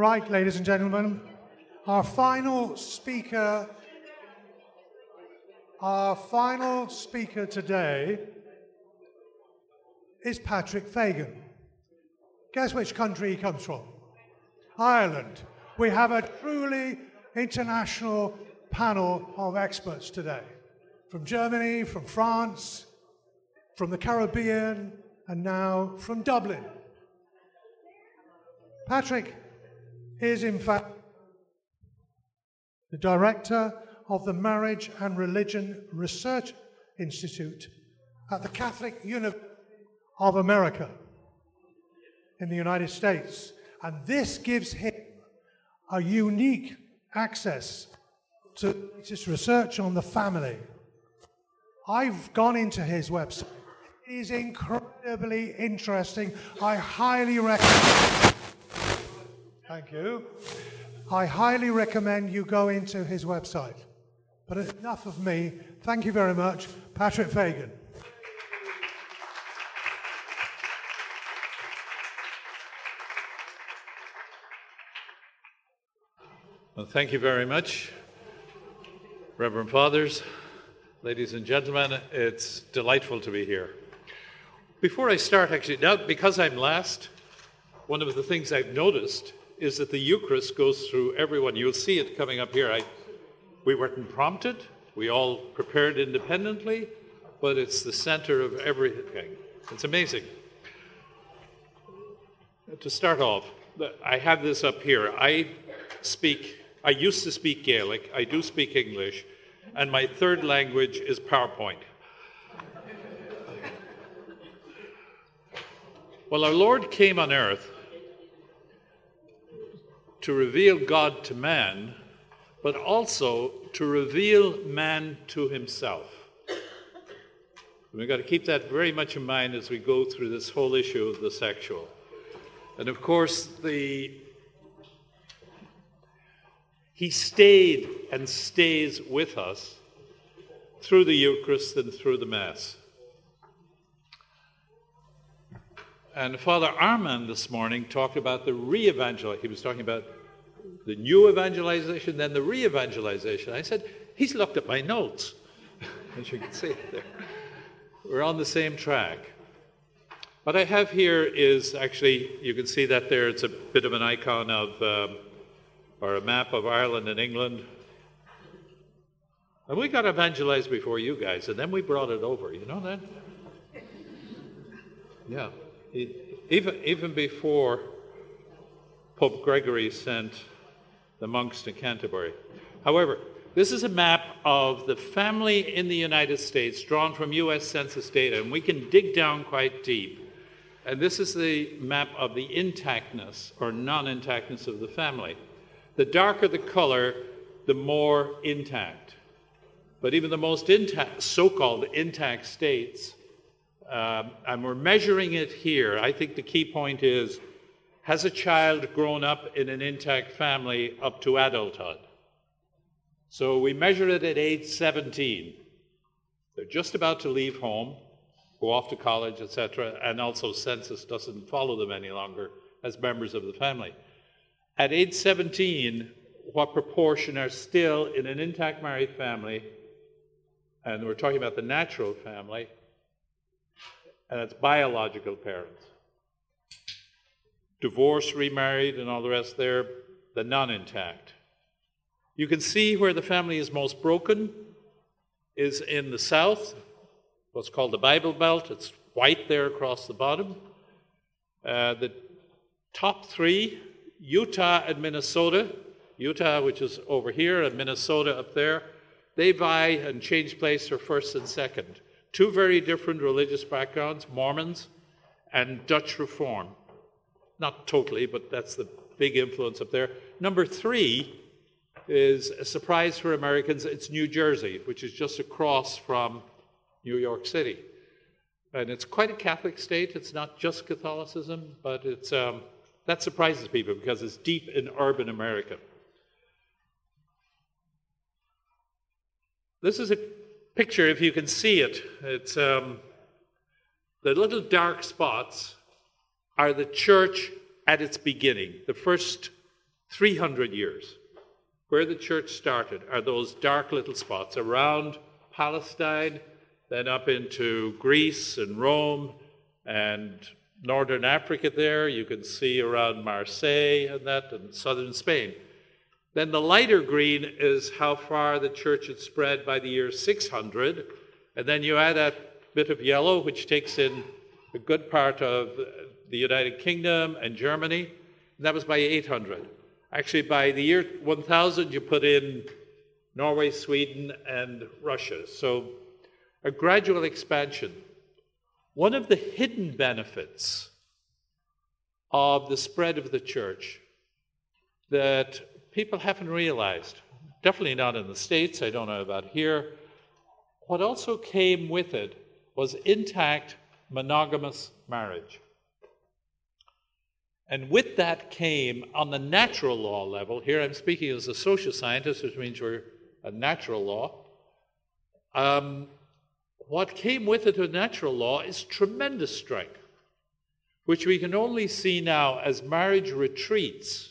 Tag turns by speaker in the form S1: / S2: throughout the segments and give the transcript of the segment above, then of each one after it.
S1: Right, ladies and gentlemen, our final speaker, our final speaker today is Patrick Fagan. Guess which country he comes from? Ireland. We have a truly international panel of experts today from Germany, from France, from the Caribbean, and now from Dublin. Patrick is, in fact, the director of the Marriage and Religion Research Institute at the Catholic University of America in the United States. And this gives him a unique access to his research on the family. I've gone into his website. It is incredibly interesting. I highly recommend. Thank you. I highly recommend you go into his website. But enough of me. Thank you very much, Patrick Fagan.
S2: Well, thank you very much, Reverend Fathers, ladies and gentlemen. It's delightful to be here. Before I start, actually, now because I'm last, one of the things I've noticed is that the Eucharist goes through everyone. You'll see it coming up here. I, we weren't prompted, we all prepared independently, but it's the center of everything. It's amazing. To start off, I have this up here. I speak I used to speak Gaelic, I do speak English, and my third language is PowerPoint. well, our Lord came on earth to reveal God to man, but also to reveal man to himself. We've got to keep that very much in mind as we go through this whole issue of the sexual. And of course, the he stayed and stays with us through the Eucharist and through the Mass. And Father Armand this morning talked about the re evangelization. He was talking about the new evangelization, then the re evangelization. I said, He's looked at my notes, as you can see there. We're on the same track. What I have here is actually, you can see that there, it's a bit of an icon of. Um, or a map of Ireland and England. And we got evangelized before you guys, and then we brought it over. You know that? Yeah. Even, even before Pope Gregory sent the monks to Canterbury. However, this is a map of the family in the United States drawn from US Census data, and we can dig down quite deep. And this is the map of the intactness or non intactness of the family. The darker the color, the more intact. But even the most intact, so-called intact states, um, and we're measuring it here. I think the key point is, has a child grown up in an intact family up to adulthood? So we measure it at age 17. They're just about to leave home, go off to college, etc., and also census doesn't follow them any longer as members of the family. At age 17, what proportion are still in an intact married family? And we're talking about the natural family, and it's biological parents. Divorced, remarried, and all the rest there, the non intact. You can see where the family is most broken is in the south, what's called the Bible Belt. It's white there across the bottom. Uh, the top three Utah and Minnesota, Utah, which is over here, and Minnesota up there, they vie and change place for first and second. Two very different religious backgrounds Mormons and Dutch Reform. Not totally, but that's the big influence up there. Number three is a surprise for Americans. It's New Jersey, which is just across from New York City. And it's quite a Catholic state. It's not just Catholicism, but it's, um, that surprises people because it's deep in urban America. This is a picture, if you can see it. It's um, the little dark spots are the church at its beginning, the first 300 years. Where the church started are those dark little spots around Palestine, then up into Greece and Rome and northern Africa there. You can see around Marseille and that, and southern Spain. Then the lighter green is how far the church had spread by the year 600. And then you add a bit of yellow, which takes in a good part of the United Kingdom and Germany. And that was by 800. Actually, by the year 1000, you put in Norway, Sweden, and Russia. So a gradual expansion. One of the hidden benefits of the spread of the church that people haven't realized, definitely not in the States, I don't know about here, what also came with it was intact monogamous marriage. And with that came, on the natural law level, here I'm speaking as a social scientist, which means we're a natural law. Um, what came with it, a natural law, is tremendous strength, which we can only see now as marriage retreats.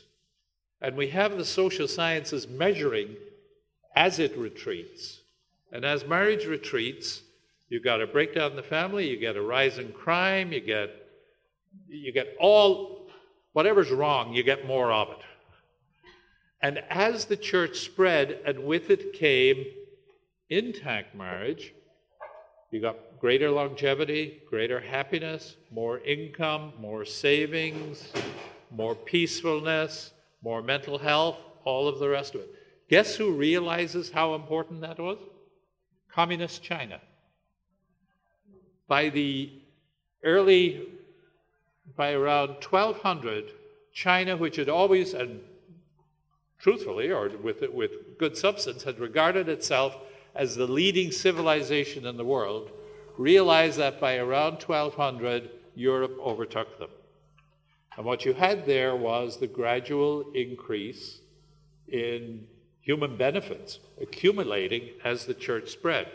S2: And we have the social sciences measuring as it retreats. And as marriage retreats, you've got a breakdown in the family, you get a rise in crime, you get you get all whatever's wrong, you get more of it. And as the church spread, and with it came intact marriage, you got greater longevity, greater happiness, more income, more savings, more peacefulness, more mental health, all of the rest of it. Guess who realizes how important that was? Communist China. By the early by around 1200, China, which had always, and truthfully or with, with good substance, had regarded itself as the leading civilization in the world, realized that by around 1200, Europe overtook them. And what you had there was the gradual increase in human benefits accumulating as the church spread.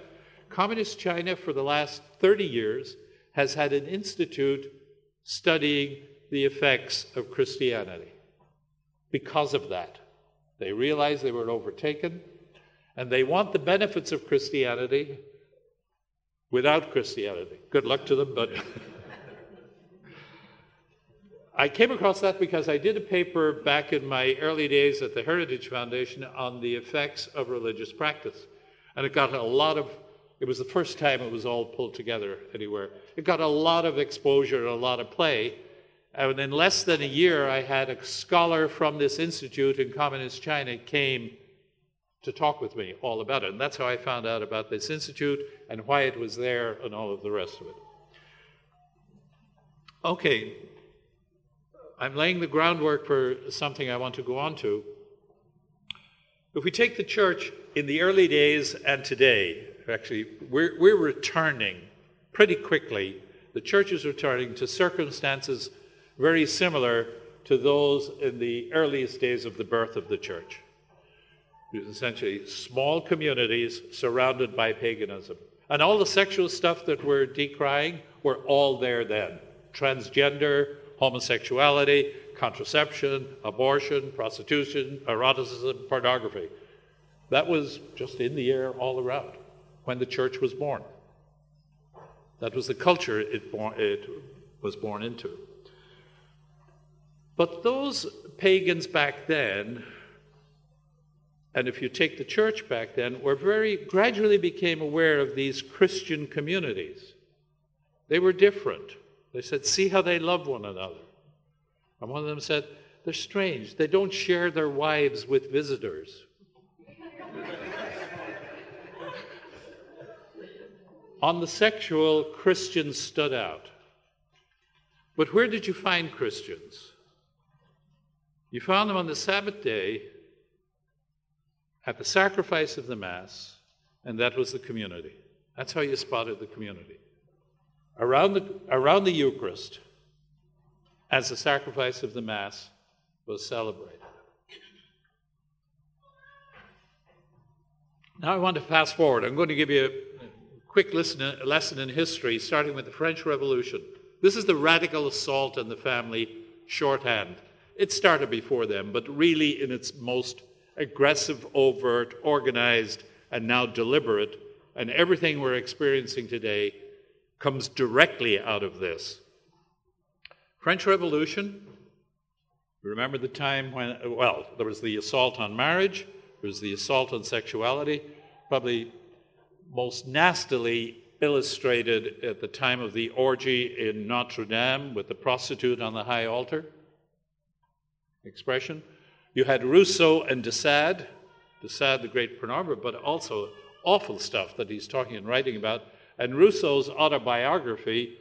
S2: Communist China, for the last 30 years, has had an institute studying the effects of Christianity. Because of that, they realize they were overtaken and they want the benefits of Christianity without Christianity. Good luck to them, but. I came across that because I did a paper back in my early days at the Heritage Foundation on the effects of religious practice. And it got a lot of it was the first time it was all pulled together anywhere. It got a lot of exposure and a lot of play. And in less than a year, I had a scholar from this institute in Communist China came to talk with me all about it. And that's how I found out about this institute and why it was there and all of the rest of it. Okay, I'm laying the groundwork for something I want to go on to. If we take the church in the early days and today, actually, we're, we're returning pretty quickly. The church is returning to circumstances very similar to those in the earliest days of the birth of the church. Essentially small communities surrounded by paganism. And all the sexual stuff that we're decrying were all there then transgender, homosexuality, contraception, abortion, prostitution, eroticism, pornography. That was just in the air all around when the church was born. That was the culture it, it was born into. But those pagans back then, and if you take the church back then, were very gradually became aware of these Christian communities. They were different. They said, see how they love one another. And one of them said, they're strange. They don't share their wives with visitors. On the sexual, Christians stood out. But where did you find Christians? You found them on the Sabbath day at the sacrifice of the Mass, and that was the community. That's how you spotted the community. Around the, around the Eucharist, as the sacrifice of the Mass was celebrated. Now I want to fast forward. I'm going to give you a quick listen, lesson in history, starting with the French Revolution. This is the radical assault on the family shorthand. It started before them, but really in its most aggressive, overt, organized, and now deliberate. And everything we're experiencing today comes directly out of this. French Revolution, remember the time when, well, there was the assault on marriage, there was the assault on sexuality, probably most nastily illustrated at the time of the orgy in Notre Dame with the prostitute on the high altar expression. You had Rousseau and de Sade, de Sade, the great pornographer, but also awful stuff that he's talking and writing about. And Rousseau's autobiography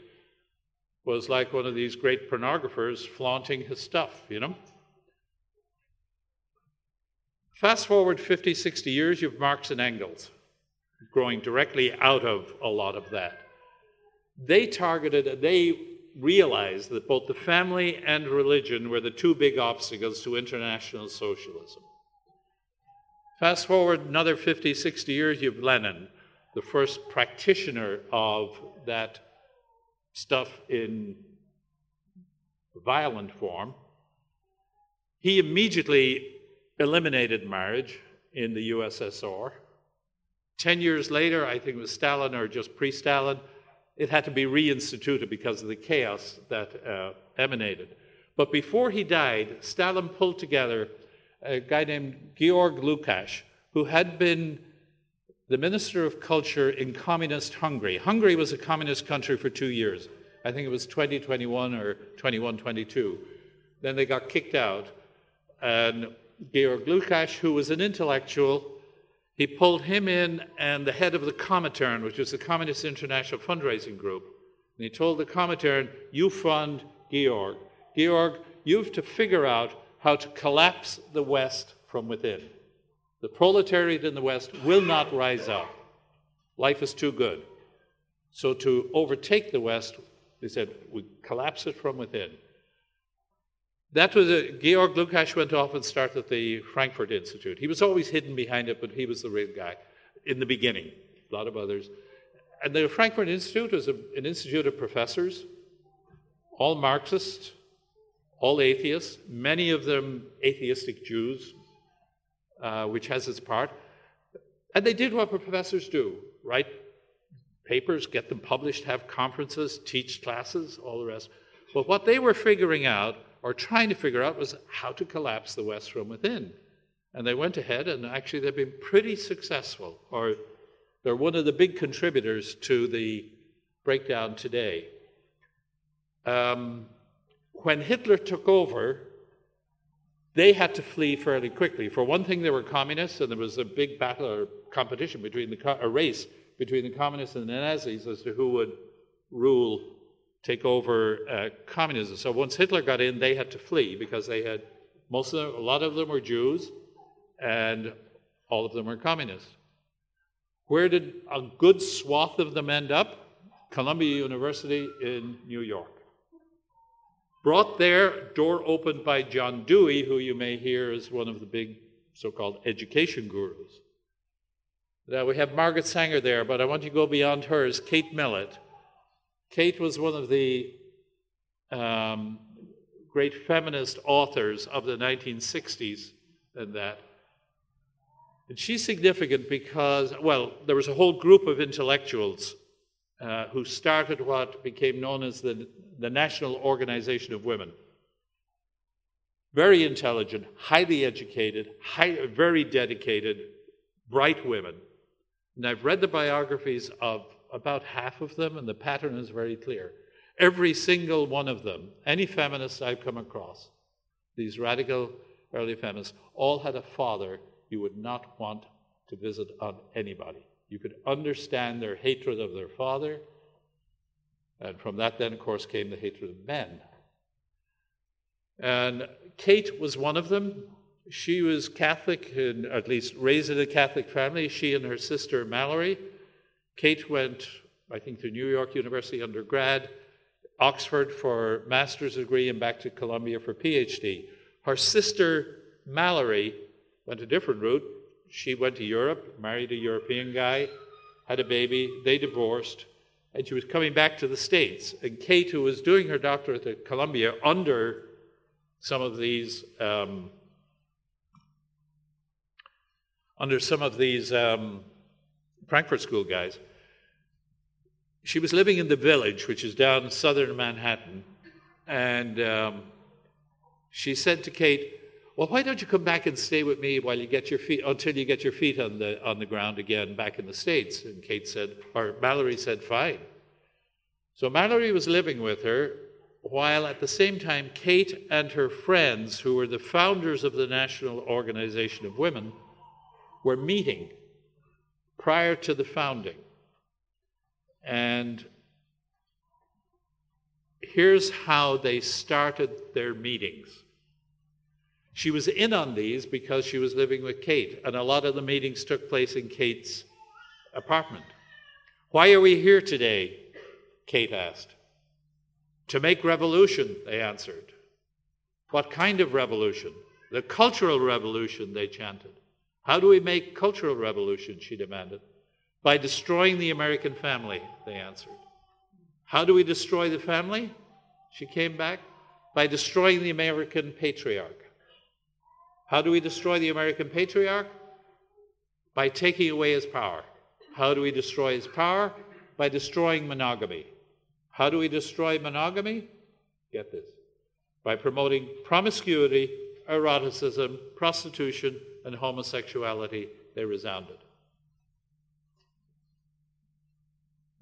S2: was like one of these great pornographers flaunting his stuff, you know? Fast forward 50, 60 years, you have Marx and Engels growing directly out of a lot of that. They targeted, they realized that both the family and religion were the two big obstacles to international socialism. Fast forward another 50, 60 years, you have Lenin, the first practitioner of that stuff in violent form. He immediately eliminated marriage in the USSR. Ten years later, I think it was Stalin or just pre Stalin, it had to be reinstituted because of the chaos that uh, emanated. But before he died, Stalin pulled together a guy named Georg Lukács, who had been the Minister of Culture in communist Hungary. Hungary was a communist country for two years. I think it was 2021 or 2122. Then they got kicked out. And Georg Lukács, who was an intellectual, he pulled him in and the head of the Comintern, which was the Communist International Fundraising Group. And he told the Comintern, You fund Georg. Georg, you have to figure out how to collapse the West from within. The proletariat in the West will not rise up. Life is too good. So, to overtake the West, they said, we collapse it from within. That was a, Georg Lukács went off and started the Frankfurt Institute. He was always hidden behind it, but he was the real guy in the beginning. A lot of others. And the Frankfurt Institute was a, an institute of professors, all Marxists, all atheists, many of them atheistic Jews, uh, which has its part. And they did what professors do write papers, get them published, have conferences, teach classes, all the rest. But what they were figuring out or trying to figure out was how to collapse the West from within. And they went ahead, and actually they've been pretty successful, or they're one of the big contributors to the breakdown today. Um, when Hitler took over, they had to flee fairly quickly. For one thing, they were communists, and there was a big battle or competition between the a race between the communists and the Nazis as to who would rule take over uh, communism. So once Hitler got in, they had to flee because they had most of them, a lot of them were Jews, and all of them were communists. Where did a good swath of them end up? Columbia University in New York. Brought there, door opened by John Dewey, who you may hear is one of the big so called education gurus. Now we have Margaret Sanger there, but I want you to go beyond hers, Kate Millett. Kate was one of the um, great feminist authors of the 1960s and that. And she's significant because, well, there was a whole group of intellectuals uh, who started what became known as the, the National Organization of Women. Very intelligent, highly educated, high, very dedicated, bright women. And I've read the biographies of about half of them, and the pattern is very clear. Every single one of them, any feminists I've come across, these radical early feminists, all had a father you would not want to visit on anybody. You could understand their hatred of their father, and from that, then, of course, came the hatred of men. And Kate was one of them. She was Catholic, and at least raised in a Catholic family. She and her sister Mallory. Kate went, I think, to New York University undergrad, Oxford for master's degree, and back to Columbia for PhD. Her sister Mallory went a different route. She went to Europe, married a European guy, had a baby, they divorced, and she was coming back to the States. And Kate, who was doing her doctorate at Columbia under some of these um, under some of these um, Frankfurt School guys. She was living in the village, which is down southern Manhattan, and um, she said to Kate, "Well, why don't you come back and stay with me while you get your feet until you get your feet on the on the ground again back in the states?" And Kate said, or Mallory said, "Fine." So Mallory was living with her, while at the same time Kate and her friends, who were the founders of the National Organization of Women, were meeting prior to the founding. And here's how they started their meetings. She was in on these because she was living with Kate, and a lot of the meetings took place in Kate's apartment. Why are we here today? Kate asked. To make revolution, they answered. What kind of revolution? The cultural revolution, they chanted. How do we make cultural revolution? She demanded. By destroying the American family, they answered. How do we destroy the family? She came back. By destroying the American patriarch. How do we destroy the American patriarch? By taking away his power. How do we destroy his power? By destroying monogamy. How do we destroy monogamy? Get this by promoting promiscuity, eroticism, prostitution, and homosexuality, they resounded.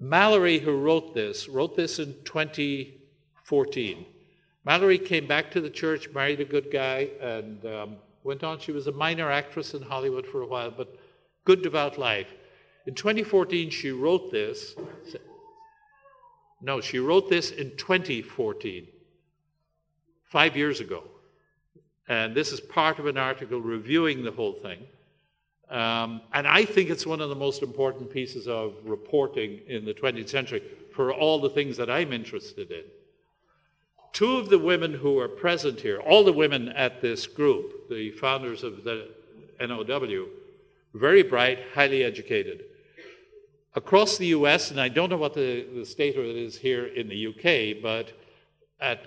S2: Mallory, who wrote this, wrote this in 2014. Mallory came back to the church, married a good guy, and um, went on. She was a minor actress in Hollywood for a while, but good, devout life. In 2014, she wrote this. No, she wrote this in 2014, five years ago. And this is part of an article reviewing the whole thing. Um, and I think it's one of the most important pieces of reporting in the 20th century for all the things that I'm interested in. Two of the women who are present here, all the women at this group, the founders of the NOW, very bright, highly educated. Across the US, and I don't know what the, the state of it is here in the UK, but at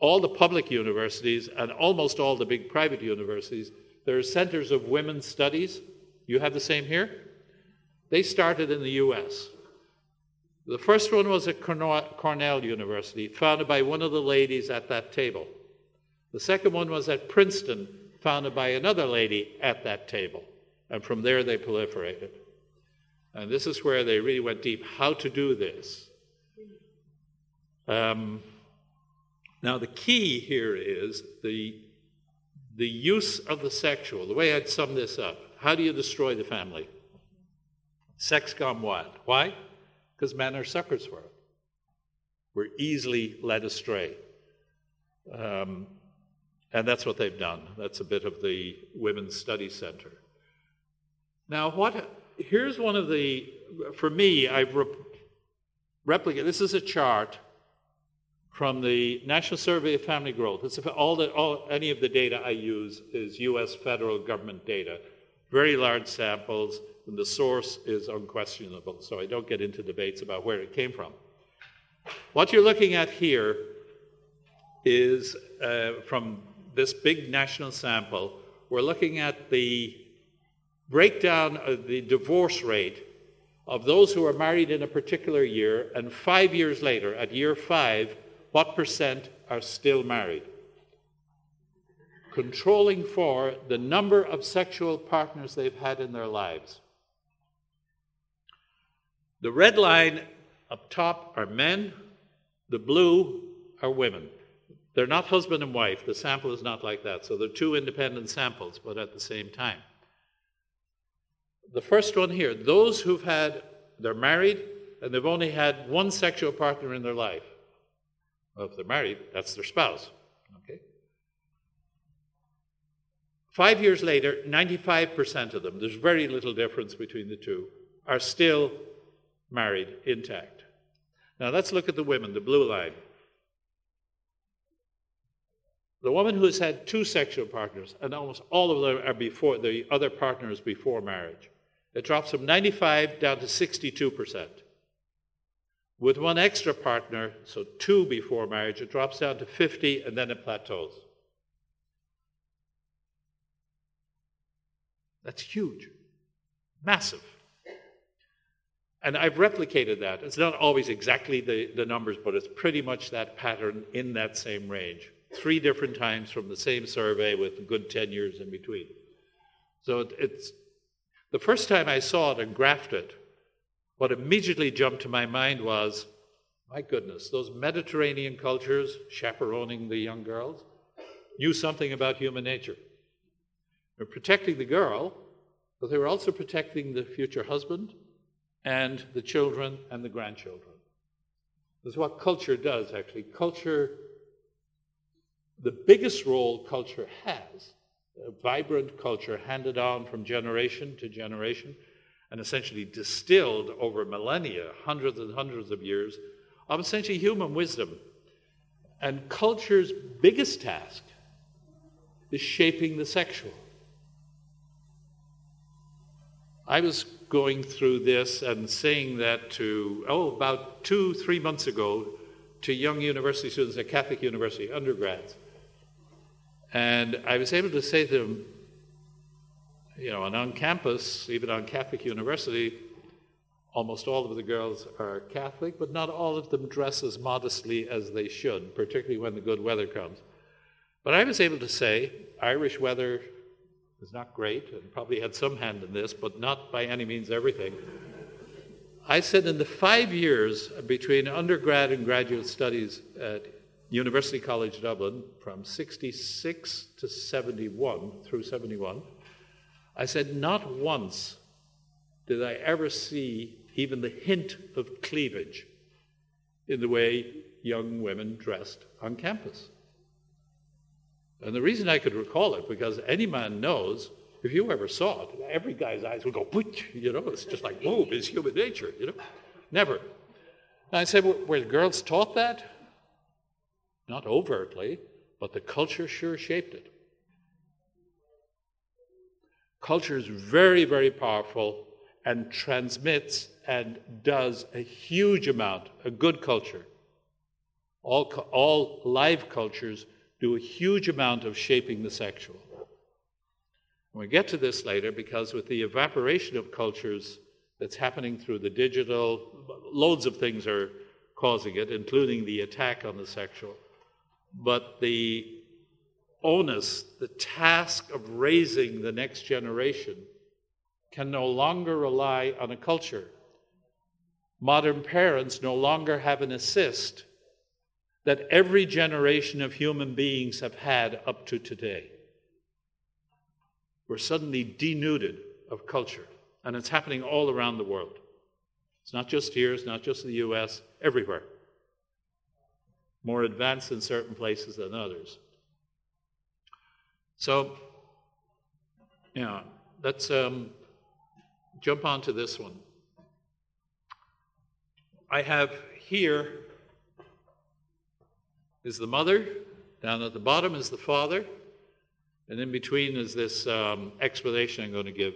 S2: all the public universities and almost all the big private universities, there are centers of women's studies. You have the same here? They started in the US. The first one was at Cornell University, founded by one of the ladies at that table. The second one was at Princeton, founded by another lady at that table. And from there they proliferated. And this is where they really went deep how to do this. Um, now, the key here is the, the use of the sexual. The way I'd sum this up how do you destroy the family? Sex gone wild. Why? Because men are suckers for it. We're easily led astray. Um, and that's what they've done. That's a bit of the Women's Study Center. Now, what? Here's one of the. For me, I've rep, replicated. This is a chart from the National Survey of Family Growth. It's all, the, all any of the data I use is U.S. federal government data, very large samples, and the source is unquestionable. So I don't get into debates about where it came from. What you're looking at here is uh, from this big national sample. We're looking at the breakdown of the divorce rate of those who are married in a particular year, and five years later, at year five, what percent are still married? Controlling for the number of sexual partners they've had in their lives. The red line up top are men, the blue are women. They're not husband and wife. The sample is not like that. So they're two independent samples, but at the same time. The first one here those who've had, they're married and they've only had one sexual partner in their life. Well, if they're married, that's their spouse. Okay? Five years later, 95% of them, there's very little difference between the two, are still married intact. Now let's look at the women, the blue line. The woman who has had two sexual partners, and almost all of them are before the other partners before marriage, it drops from 95 down to 62%. With one extra partner, so two before marriage, it drops down to 50 and then it plateaus. That's huge, massive. And I've replicated that. It's not always exactly the, the numbers, but it's pretty much that pattern in that same range. Three different times from the same survey with good 10 years in between. So it, it's the first time I saw it and graphed it, what immediately jumped to my mind was my goodness, those Mediterranean cultures chaperoning the young girls knew something about human nature. They're protecting the girl, but they were also protecting the future husband and the children and the grandchildren. This is what culture does, actually. Culture, the biggest role culture has, a vibrant culture handed on from generation to generation and essentially distilled over millennia, hundreds and hundreds of years, of essentially human wisdom. And culture's biggest task is shaping the sexual. I was going through this and saying that to, oh, about two, three months ago, to young university students at Catholic University, undergrads. And I was able to say to them, you know, and on campus, even on Catholic University, almost all of the girls are Catholic, but not all of them dress as modestly as they should, particularly when the good weather comes. But I was able to say, Irish weather is not great and probably had some hand in this, but not by any means everything. I said in the five years between undergrad and graduate studies at University College Dublin, from 66 to 71, through 71, I said not once did I ever see even the hint of cleavage in the way young women dressed on campus. And the reason I could recall it, because any man knows, if you ever saw it, every guy's eyes would go, you know, it's just like, boom, it's human nature, you know. Never. And I said, were the girls taught that? Not overtly, but the culture sure shaped it. Culture is very, very powerful and transmits and does a huge amount, a good culture. All, all live cultures do a huge amount of shaping the sexual. we get to this later because with the evaporation of cultures that's happening through the digital, loads of things are causing it, including the attack on the sexual. But the onus, the task of raising the next generation, can no longer rely on a culture. Modern parents no longer have an assist that every generation of human beings have had up to today. We're suddenly denuded of culture, and it's happening all around the world. It's not just here, it's not just the US, everywhere. More advanced in certain places than others. So, know, let's um, jump on to this one. I have here is the mother, down at the bottom is the father, and in between is this um, explanation I'm going to give.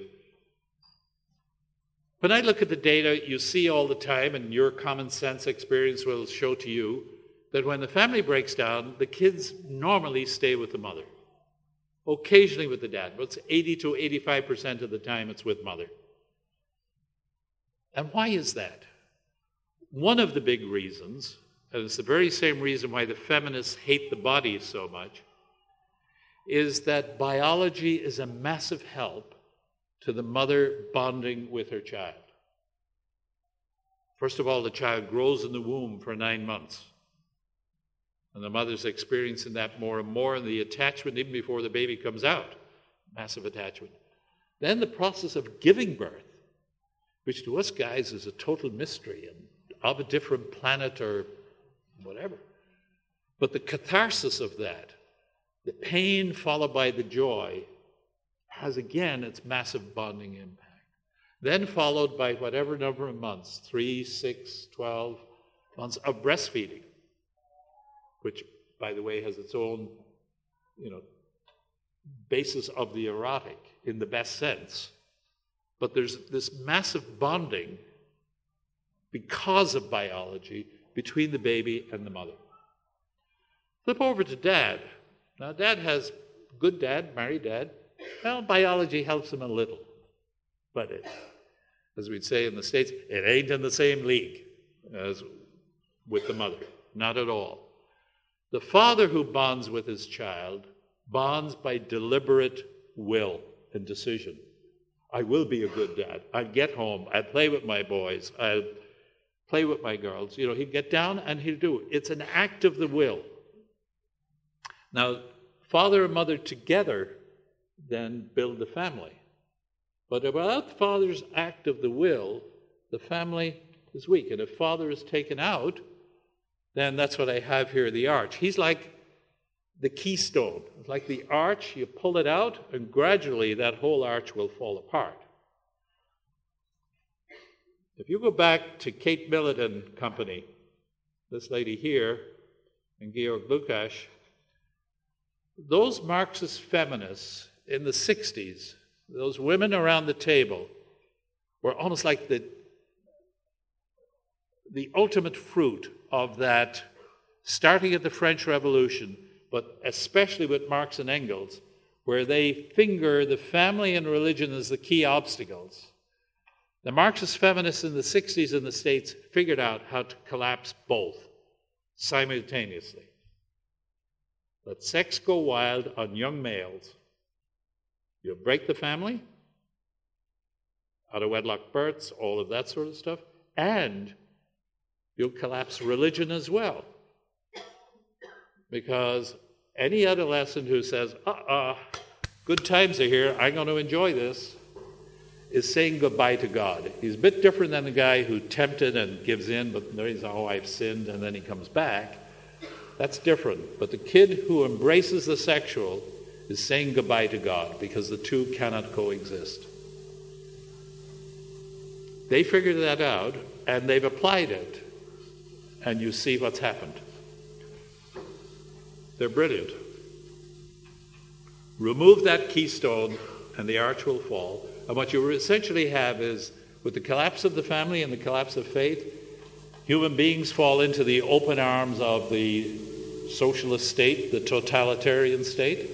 S2: When I look at the data, you see all the time, and your common sense experience will show to you that when the family breaks down, the kids normally stay with the mother. Occasionally with the dad, but it's 80 to 85% of the time it's with mother. And why is that? One of the big reasons and it's the very same reason why the feminists hate the body so much, is that biology is a massive help to the mother bonding with her child. First of all, the child grows in the womb for nine months. And the mother's experiencing that more and more, and the attachment, even before the baby comes out, massive attachment. Then the process of giving birth, which to us guys is a total mystery and of a different planet or whatever. But the catharsis of that, the pain followed by the joy, has again its massive bonding impact. Then followed by whatever number of months three, six, twelve months of breastfeeding, which, by the way, has its own you know, basis of the erotic in the best sense. But there's this massive bonding because of biology between the baby and the mother. Flip over to dad. Now, dad has good dad, married dad. Well, biology helps him a little, but it, as we'd say in the States, it ain't in the same league as with the mother. Not at all. The father who bonds with his child bonds by deliberate will and decision. I will be a good dad. I'll get home. I'll play with my boys. I'll play with my girls. You know, he'd get down and he'd do it. It's an act of the will. Now, father and mother together then build the family. But without the father's act of the will, the family is weak. And if father is taken out, then that's what I have here the arch. He's like the keystone. It's like the arch, you pull it out, and gradually that whole arch will fall apart. If you go back to Kate Millett and Company, this lady here, and Georg Lukács, those Marxist feminists in the 60s, those women around the table, were almost like the, the ultimate fruit of that, starting at the French Revolution, but especially with Marx and Engels, where they finger the family and religion as the key obstacles. The Marxist feminists in the 60s in the States figured out how to collapse both simultaneously. Let sex go wild on young males. You'll break the family, out of wedlock births, all of that sort of stuff, and you'll collapse religion as well. Because any adolescent who says, uh uh, good times are here, I'm going to enjoy this, is saying goodbye to God. He's a bit different than the guy who tempted and gives in, but he's, oh, I've sinned, and then he comes back. That's different. But the kid who embraces the sexual is saying goodbye to God because the two cannot coexist. They figured that out and they've applied it, and you see what's happened. They're brilliant. Remove that keystone, and the arch will fall. And what you essentially have is, with the collapse of the family and the collapse of faith, human beings fall into the open arms of the socialist state, the totalitarian state.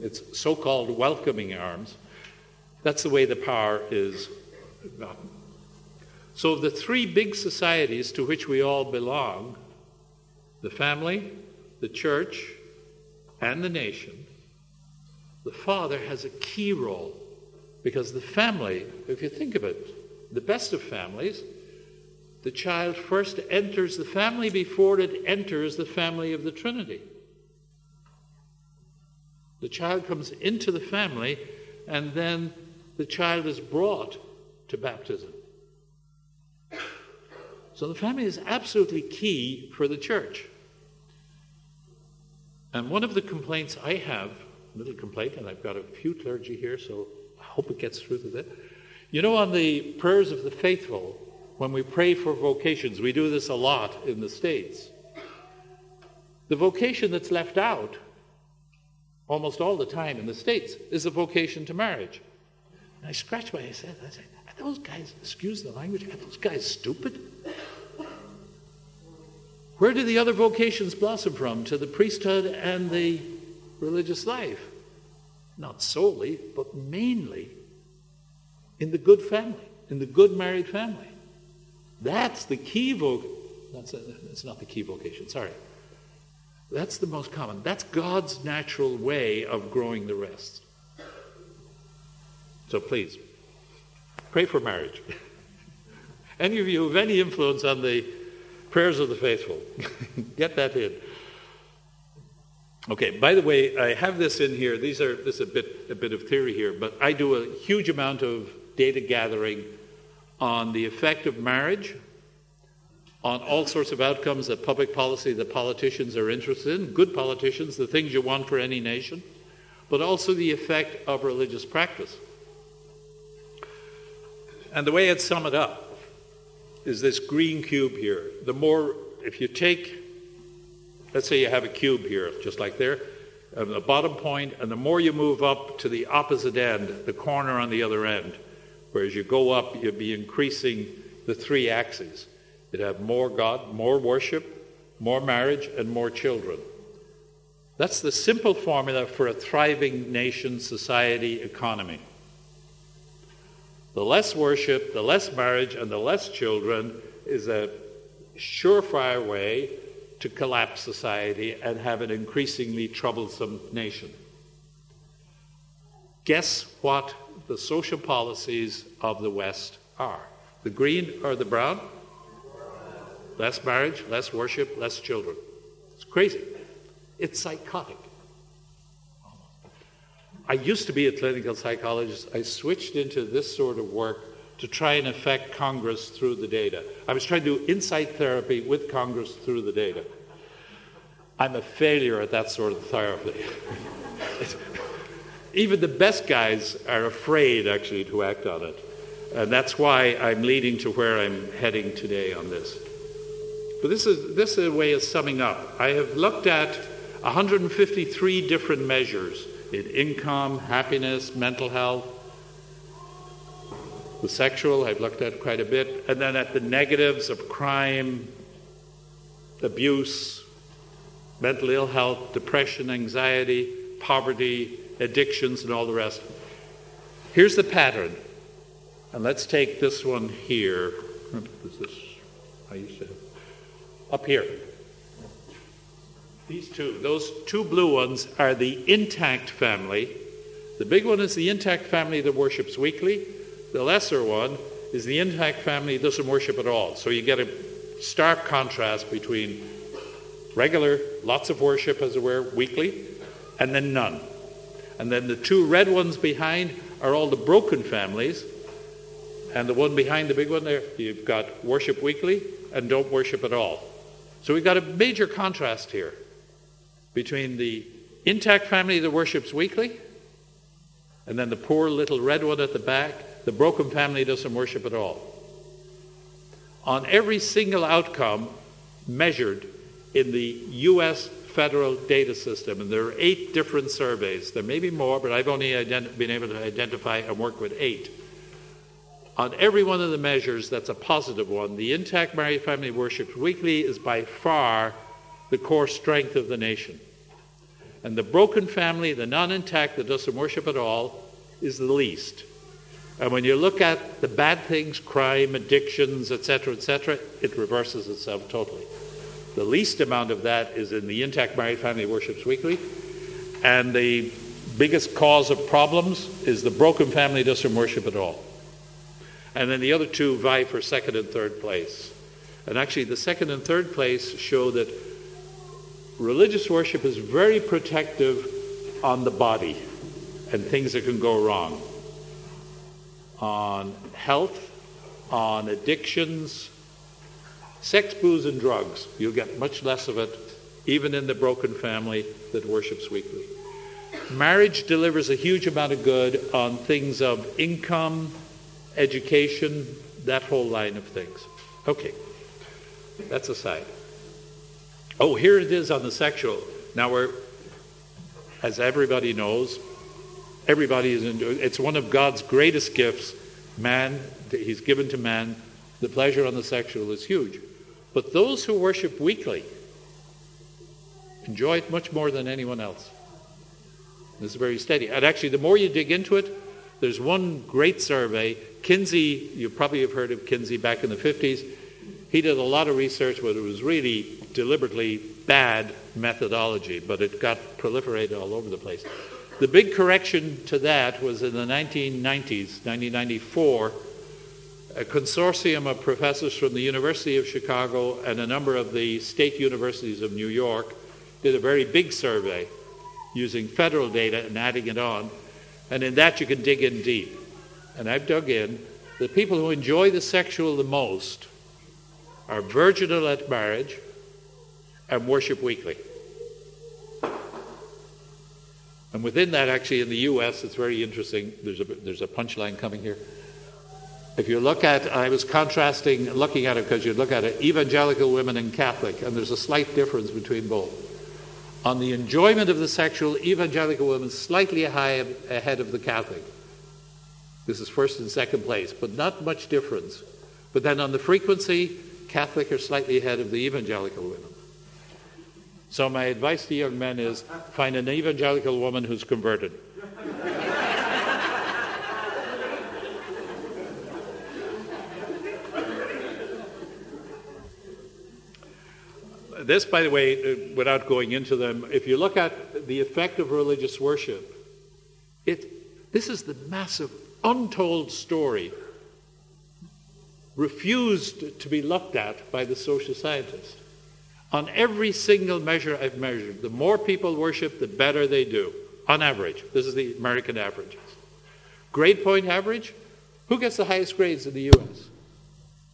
S2: It's so called welcoming arms. That's the way the power is gotten. So, the three big societies to which we all belong the family, the church, and the nation the father has a key role because the family, if you think of it, the best of families, the child first enters the family before it enters the family of the Trinity. The child comes into the family, and then the child is brought to baptism. So the family is absolutely key for the church. And one of the complaints I have, little complaint, and I've got a few clergy here, so hope it gets through to that. You know, on the prayers of the faithful, when we pray for vocations, we do this a lot in the States. The vocation that's left out almost all the time in the States is the vocation to marriage. And I scratch my head. I say, are those guys, excuse the language, are those guys stupid? Where do the other vocations blossom from? To the priesthood and the religious life. Not solely, but mainly in the good family, in the good married family. That's the key vocation. That's, uh, that's not the key vocation, sorry. That's the most common. That's God's natural way of growing the rest. So please, pray for marriage. any of you have any influence on the Prayers of the faithful. Get that in. Okay, by the way, I have this in here. These are this is a bit a bit of theory here, but I do a huge amount of data gathering on the effect of marriage on all sorts of outcomes that public policy that politicians are interested in, good politicians, the things you want for any nation, but also the effect of religious practice. And the way I'd sum it up is this green cube here. The more, if you take, let's say you have a cube here, just like there, the bottom point, and the more you move up to the opposite end, the corner on the other end, whereas you go up, you'll be increasing the three axes. You'd have more God, more worship, more marriage, and more children. That's the simple formula for a thriving nation, society, economy. The less worship, the less marriage, and the less children is a surefire way to collapse society and have an increasingly troublesome nation. Guess what the social policies of the West are? The green or the brown? Less marriage, less worship, less children. It's crazy. It's psychotic. I used to be a clinical psychologist. I switched into this sort of work to try and affect Congress through the data. I was trying to do insight therapy with Congress through the data. I'm a failure at that sort of therapy. Even the best guys are afraid, actually, to act on it. And that's why I'm leading to where I'm heading today on this. But this is, this is a way of summing up. I have looked at 153 different measures in income, happiness, mental health. The sexual, I've looked at quite a bit. And then at the negatives of crime, abuse, mental ill health, depression, anxiety, poverty, addictions, and all the rest. Here's the pattern. And let's take this one here. Is this, I used to up here. These two, those two blue ones are the intact family. The big one is the intact family that worships weekly. The lesser one is the intact family doesn't worship at all. So you get a stark contrast between regular, lots of worship, as it were, weekly, and then none. And then the two red ones behind are all the broken families. And the one behind the big one there, you've got worship weekly and don't worship at all. So we've got a major contrast here between the intact family that worships weekly and then the poor little red one at the back, the broken family doesn't worship at all. On every single outcome measured in the U.S. federal data system, and there are eight different surveys. There may be more, but I've only been able to identify and work with eight. On every one of the measures, that's a positive one. The intact married family worships weekly is by far the core strength of the nation. And the broken family, the non intact that doesn't worship at all, is the least. And when you look at the bad things, crime, addictions, etc., etc., it reverses itself totally. The least amount of that is in the intact married family worships weekly. And the biggest cause of problems is the broken family doesn't worship at all. And then the other two vie for second and third place. And actually, the second and third place show that religious worship is very protective on the body and things that can go wrong, on health, on addictions, sex, booze, and drugs. You'll get much less of it, even in the broken family that worships weekly. Marriage delivers a huge amount of good on things of income, education, that whole line of things. Okay, that's aside. Oh, here it is on the sexual. Now we're, as everybody knows, everybody is into it. it's one of God's greatest gifts. Man, He's given to man. The pleasure on the sexual is huge. But those who worship weekly enjoy it much more than anyone else. It's very steady. And actually, the more you dig into it, there's one great survey. Kinsey, you probably have heard of Kinsey back in the 50s. He did a lot of research, but it was really deliberately bad methodology, but it got proliferated all over the place. The big correction to that was in the 1990s, 1994, a consortium of professors from the University of Chicago and a number of the state universities of New York did a very big survey using federal data and adding it on. And in that, you can dig in deep. And I've dug in. The people who enjoy the sexual the most are virginal at marriage and worship weekly. And within that, actually, in the US, it's very interesting. There's a, there's a punchline coming here. If you look at, I was contrasting, looking at it because you look at it, evangelical women and Catholic, and there's a slight difference between both. On the enjoyment of the sexual, evangelical women slightly high ahead of the Catholic. This is first and second place, but not much difference. But then on the frequency, Catholic are slightly ahead of the evangelical women. So my advice to young men is find an evangelical woman who's converted. this, by the way, uh, without going into them, if you look at the effect of religious worship, it, this is the massive, untold story refused to be looked at by the social scientists. On every single measure I've measured, the more people worship, the better they do, on average. This is the American averages. Grade point average, who gets the highest grades in the US?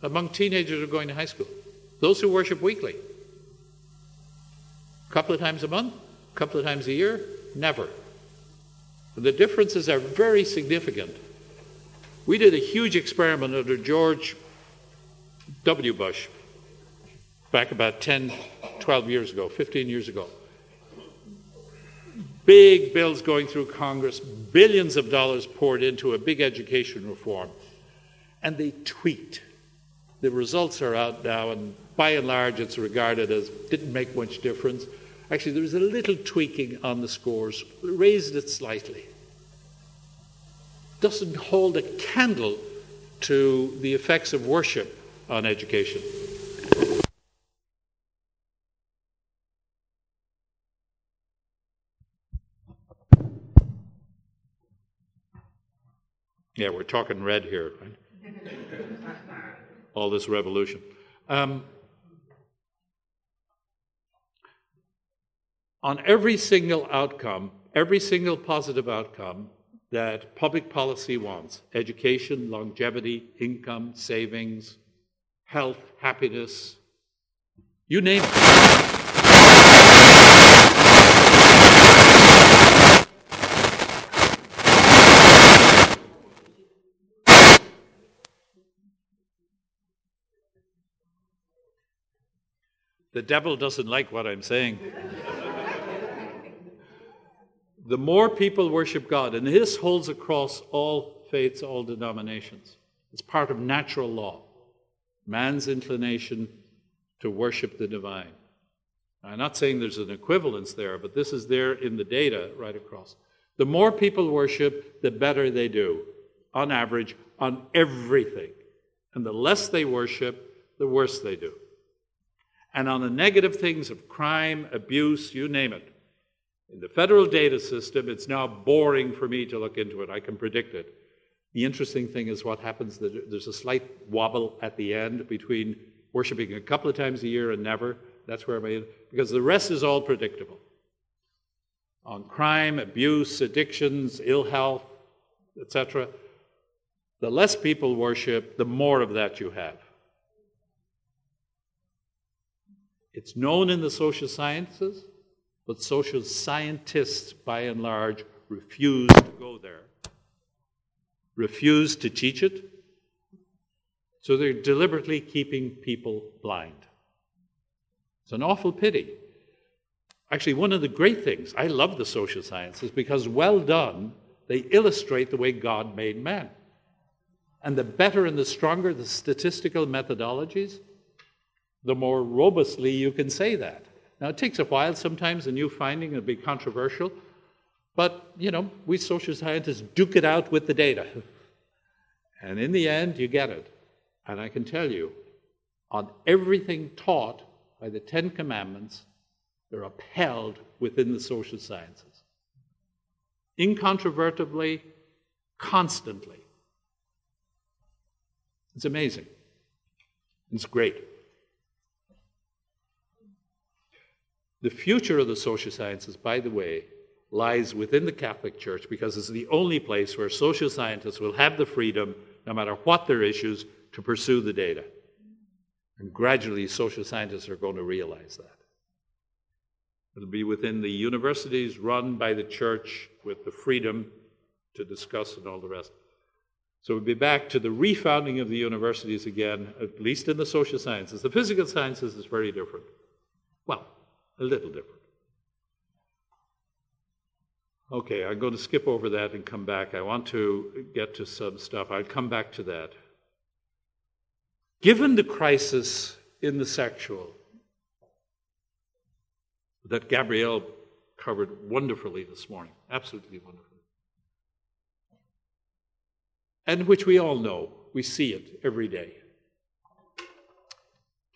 S2: Among teenagers who are going to high school. Those who worship weekly. A couple of times a month, a couple of times a year, never. The differences are very significant. We did a huge experiment under George W. Bush back about 10, 12 years ago, 15 years ago. Big bills going through Congress, billions of dollars poured into a big education reform. And they tweaked. The results are out now, and by and large, it's regarded as didn't make much difference. Actually, there was a little tweaking on the scores, raised it slightly. Doesn't hold a candle to the effects of worship on education. Yeah, we're talking red here, right? All this revolution. Um, on every single outcome, every single positive outcome that public policy wants education, longevity, income, savings, health, happiness, you name it. The devil doesn't like what I'm saying. the more people worship God, and this holds across all faiths, all denominations, it's part of natural law man's inclination to worship the divine. I'm not saying there's an equivalence there, but this is there in the data right across. The more people worship, the better they do, on average, on everything. And the less they worship, the worse they do and on the negative things of crime, abuse, you name it. In the federal data system, it's now boring for me to look into it. I can predict it. The interesting thing is what happens, there's a slight wobble at the end between worshiping a couple of times a year and never. That's where I'm because the rest is all predictable. On crime, abuse, addictions, ill health, etc. The less people worship, the more of that you have. It's known in the social sciences, but social scientists, by and large, refuse to go there, refuse to teach it. So they're deliberately keeping people blind. It's an awful pity. Actually, one of the great things, I love the social sciences because, well done, they illustrate the way God made man. And the better and the stronger the statistical methodologies, the more robustly you can say that. Now, it takes a while sometimes, a new finding will be controversial, but, you know, we social scientists duke it out with the data. And in the end, you get it. And I can tell you, on everything taught by the Ten Commandments, they're upheld within the social sciences. Incontrovertibly, constantly. It's amazing. It's great. The future of the social sciences, by the way, lies within the Catholic Church because it's the only place where social scientists will have the freedom, no matter what their issues, to pursue the data. And gradually, social scientists are going to realize that. It'll be within the universities run by the church with the freedom to discuss and all the rest. So we'll be back to the refounding of the universities again, at least in the social sciences. The physical sciences is very different. Well, a little different. Okay, I'm going to skip over that and come back. I want to get to some stuff. I'll come back to that. Given the crisis in the sexual that Gabrielle covered wonderfully this morning, absolutely wonderful, and which we all know, we see it every day.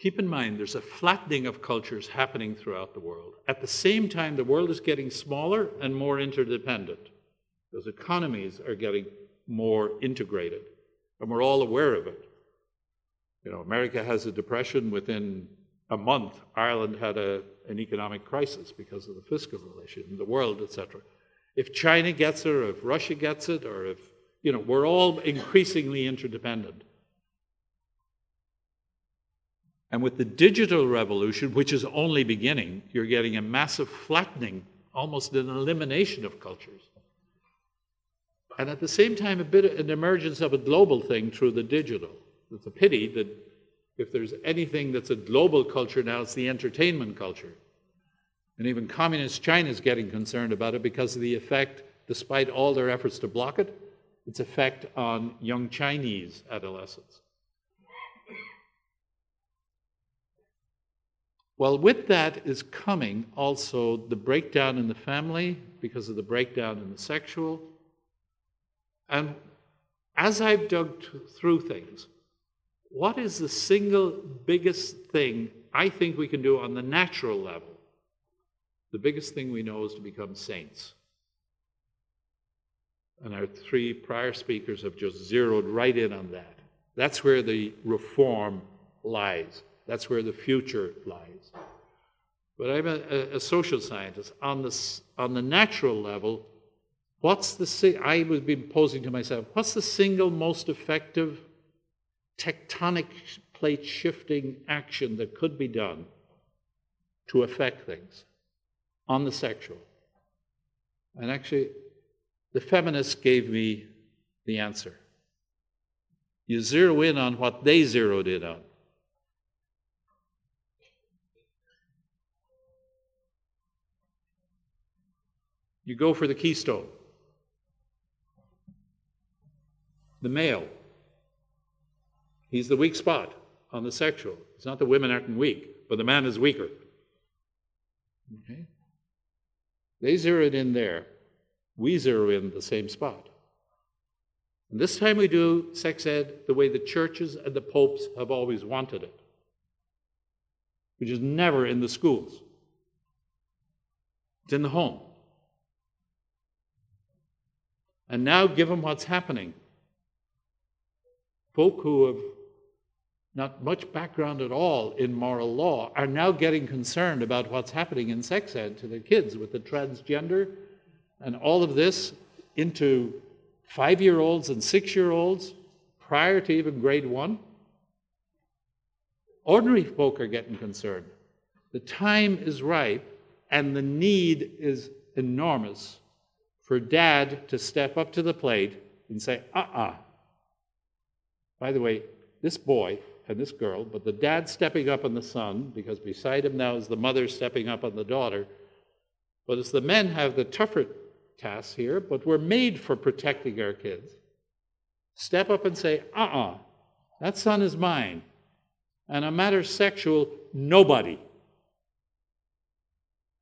S2: Keep in mind, there's a flattening of cultures happening throughout the world. At the same time, the world is getting smaller and more interdependent. Those economies are getting more integrated, and we're all aware of it. You know, America has a depression within a month. Ireland had a, an economic crisis because of the fiscal relation in the world, etc. If China gets it, or if Russia gets it, or if, you know, we're all increasingly interdependent. And with the digital revolution, which is only beginning, you're getting a massive flattening, almost an elimination of cultures. And at the same time, a bit of an emergence of a global thing through the digital. It's a pity that if there's anything that's a global culture now, it's the entertainment culture. And even communist China is getting concerned about it because of the effect, despite all their efforts to block it, its effect on young Chinese adolescents. Well, with that is coming also the breakdown in the family because of the breakdown in the sexual. And as I've dug through things, what is the single biggest thing I think we can do on the natural level? The biggest thing we know is to become saints. And our three prior speakers have just zeroed right in on that. That's where the reform lies. That's where the future lies. But I'm a, a social scientist. On the, on the natural level, what's the, I would be posing to myself, what's the single most effective tectonic plate shifting action that could be done to affect things on the sexual? And actually, the feminists gave me the answer. You zero in on what they zeroed in on. You go for the keystone. The male. He's the weak spot on the sexual. It's not the women aren't weak, but the man is weaker. Okay? They zero it in there. We zero in the same spot. And this time we do sex ed the way the churches and the popes have always wanted it, which is never in the schools. It's in the home. And now, given what's happening, folk who have not much background at all in moral law are now getting concerned about what's happening in sex ed to their kids with the transgender and all of this into five year olds and six year olds prior to even grade one. Ordinary folk are getting concerned. The time is ripe and the need is enormous for dad to step up to the plate and say, uh uh-uh. uh By the way, this boy and this girl, but the dad stepping up on the son, because beside him now is the mother stepping up on the daughter. But as the men have the tougher tasks here, but we're made for protecting our kids. Step up and say, uh uh-uh, uh, that son is mine. And on matters sexual, nobody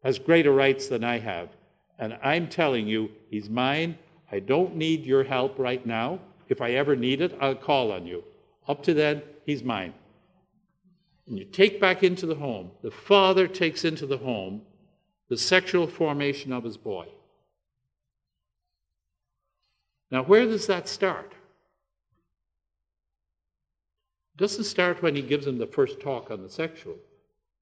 S2: has greater rights than I have. And I'm telling you, he's mine. I don't need your help right now. If I ever need it, I'll call on you. Up to then, he's mine. And you take back into the home, the father takes into the home the sexual formation of his boy. Now, where does that start? It doesn't start when he gives him the first talk on the sexual,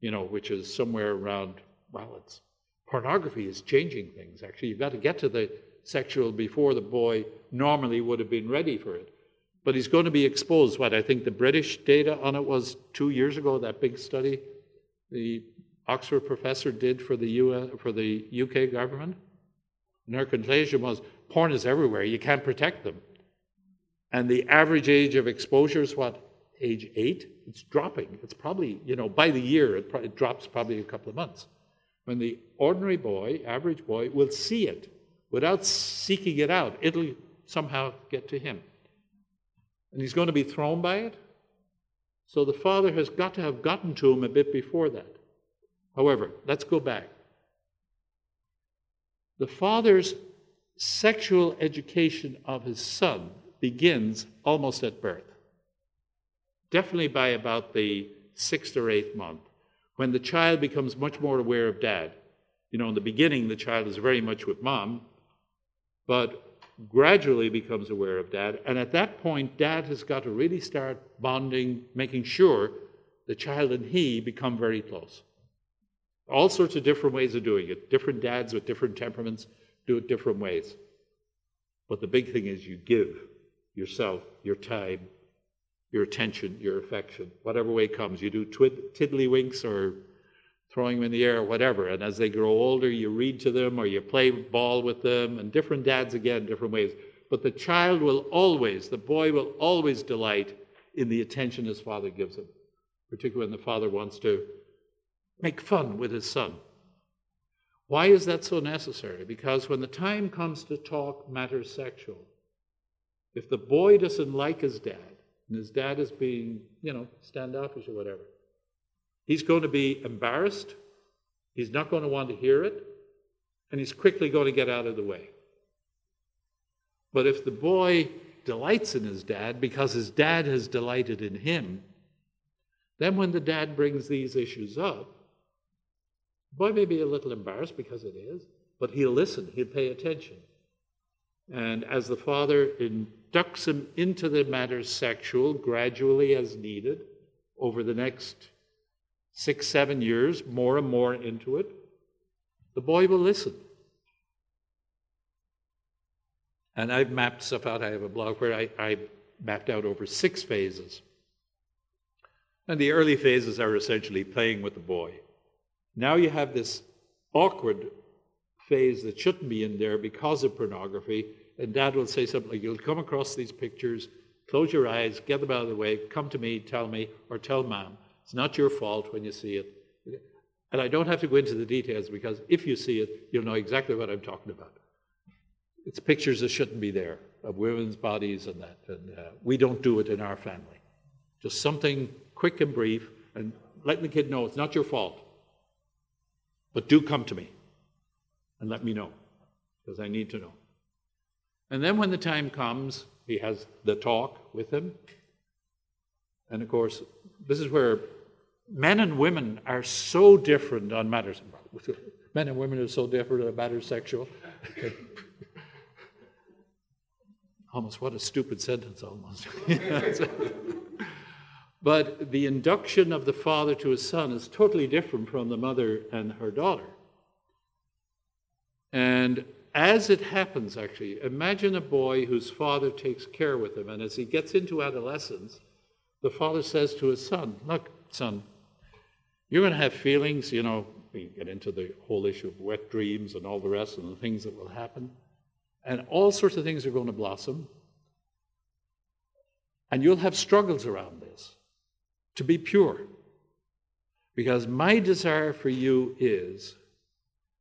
S2: you know, which is somewhere around, well, it's pornography is changing things, actually. You've got to get to the sexual before the boy normally would have been ready for it. But he's going to be exposed. What I think the British data on it was two years ago, that big study. The Oxford professor did for the, US, for the UK government? And her conclusion was porn is everywhere, you can't protect them. And the average age of exposure is what? Age eight? It's dropping. It's probably, you know, by the year, it, it drops probably a couple of months. When the ordinary boy, average boy, will see it without seeking it out, it'll somehow get to him. And he's going to be thrown by it. So the father has got to have gotten to him a bit before that. However, let's go back. The father's sexual education of his son begins almost at birth. Definitely by about the sixth or eighth month, when the child becomes much more aware of dad. You know, in the beginning, the child is very much with mom, but gradually becomes aware of dad. And at that point, dad has got to really start bonding, making sure the child and he become very close. All sorts of different ways of doing it. Different dads with different temperaments do it different ways. But the big thing is you give yourself, your time, your attention, your affection, whatever way comes. You do twid- tiddlywinks or throwing them in the air or whatever. And as they grow older, you read to them or you play ball with them, and different dads again, different ways. But the child will always, the boy will always delight in the attention his father gives him, particularly when the father wants to make fun with his son. Why is that so necessary? Because when the time comes to talk matters sexual, if the boy doesn't like his dad, and his dad is being, you know, standoffish or whatever, he's going to be embarrassed, he's not going to want to hear it, and he's quickly going to get out of the way. But if the boy delights in his dad because his dad has delighted in him, then when the dad brings these issues up, the boy may be a little embarrassed because it is, but he'll listen, he'll pay attention. And as the father inducts him into the matter sexual gradually as needed over the next six, seven years, more and more into it, the boy will listen. And I've mapped stuff out. I have a blog where I, I mapped out over six phases. And the early phases are essentially playing with the boy. Now you have this awkward phase that shouldn't be in there because of pornography, and dad will say something like, You'll come across these pictures, close your eyes, get them out of the way, come to me, tell me, or tell mom. It's not your fault when you see it. And I don't have to go into the details because if you see it, you'll know exactly what I'm talking about. It's pictures that shouldn't be there of women's bodies and that. And uh, we don't do it in our family. Just something quick and brief and letting the kid know it's not your fault. But do come to me and let me know because I need to know. And then when the time comes, he has the talk with him. And of course, this is where men and women are so different on matters. Men and women are so different on matters sexual. almost what a stupid sentence, almost. but the induction of the father to his son is totally different from the mother and her daughter. And as it happens, actually, imagine a boy whose father takes care with him, and as he gets into adolescence, the father says to his son, Look, son, you're going to have feelings, you know, we get into the whole issue of wet dreams and all the rest and the things that will happen. And all sorts of things are going to blossom. And you'll have struggles around this to be pure. Because my desire for you is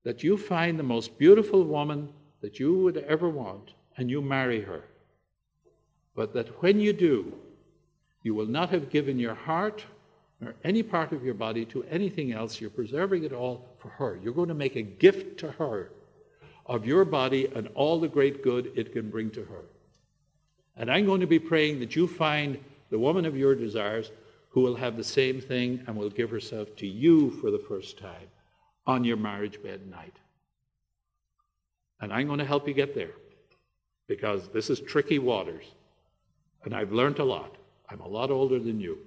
S2: that you find the most beautiful woman that you would ever want and you marry her. But that when you do, you will not have given your heart or any part of your body to anything else. You're preserving it all for her. You're going to make a gift to her of your body and all the great good it can bring to her. And I'm going to be praying that you find the woman of your desires who will have the same thing and will give herself to you for the first time on your marriage bed night. And I'm going to help you get there because this is tricky waters. And I've learned a lot. I'm a lot older than you.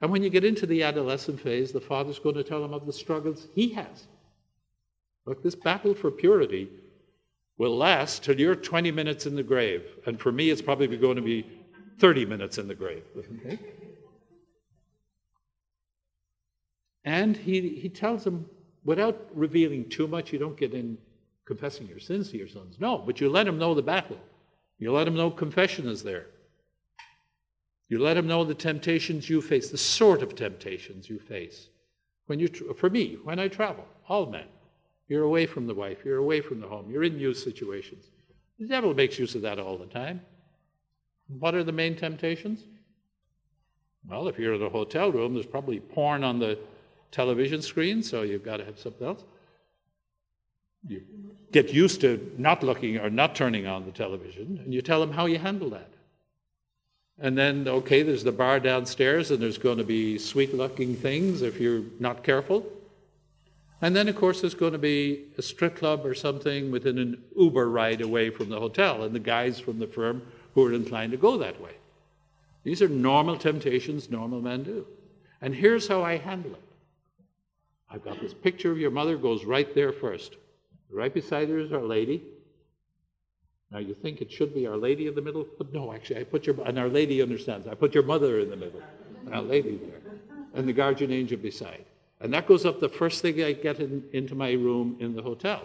S2: And when you get into the adolescent phase, the father's going to tell him of the struggles he has. Look, this battle for purity will last till you're 20 minutes in the grave. And for me, it's probably going to be 30 minutes in the grave. Okay? And he, he tells him without revealing too much, you don't get in confessing your sins to your sons. No, but you let them know the battle. You let them know confession is there. You let them know the temptations you face, the sort of temptations you face. When you, for me, when I travel, all men, you're away from the wife, you're away from the home, you're in new situations. The devil makes use of that all the time. What are the main temptations? Well, if you're in a hotel room, there's probably porn on the television screen, so you've got to have something else. You get used to not looking or not turning on the television, and you tell them how you handle that. And then, okay, there's the bar downstairs, and there's going to be sweet looking things if you're not careful. And then, of course, there's going to be a strip club or something within an Uber ride away from the hotel, and the guys from the firm who are inclined to go that way. These are normal temptations normal men do. And here's how I handle it I've got this picture of your mother, goes right there first. Right beside her is Our Lady. Now you think it should be Our Lady in the middle, but no, actually, I put your and Our Lady understands. I put your mother in the middle, and Our Lady there, and the guardian angel beside. And that goes up the first thing I get in, into my room in the hotel.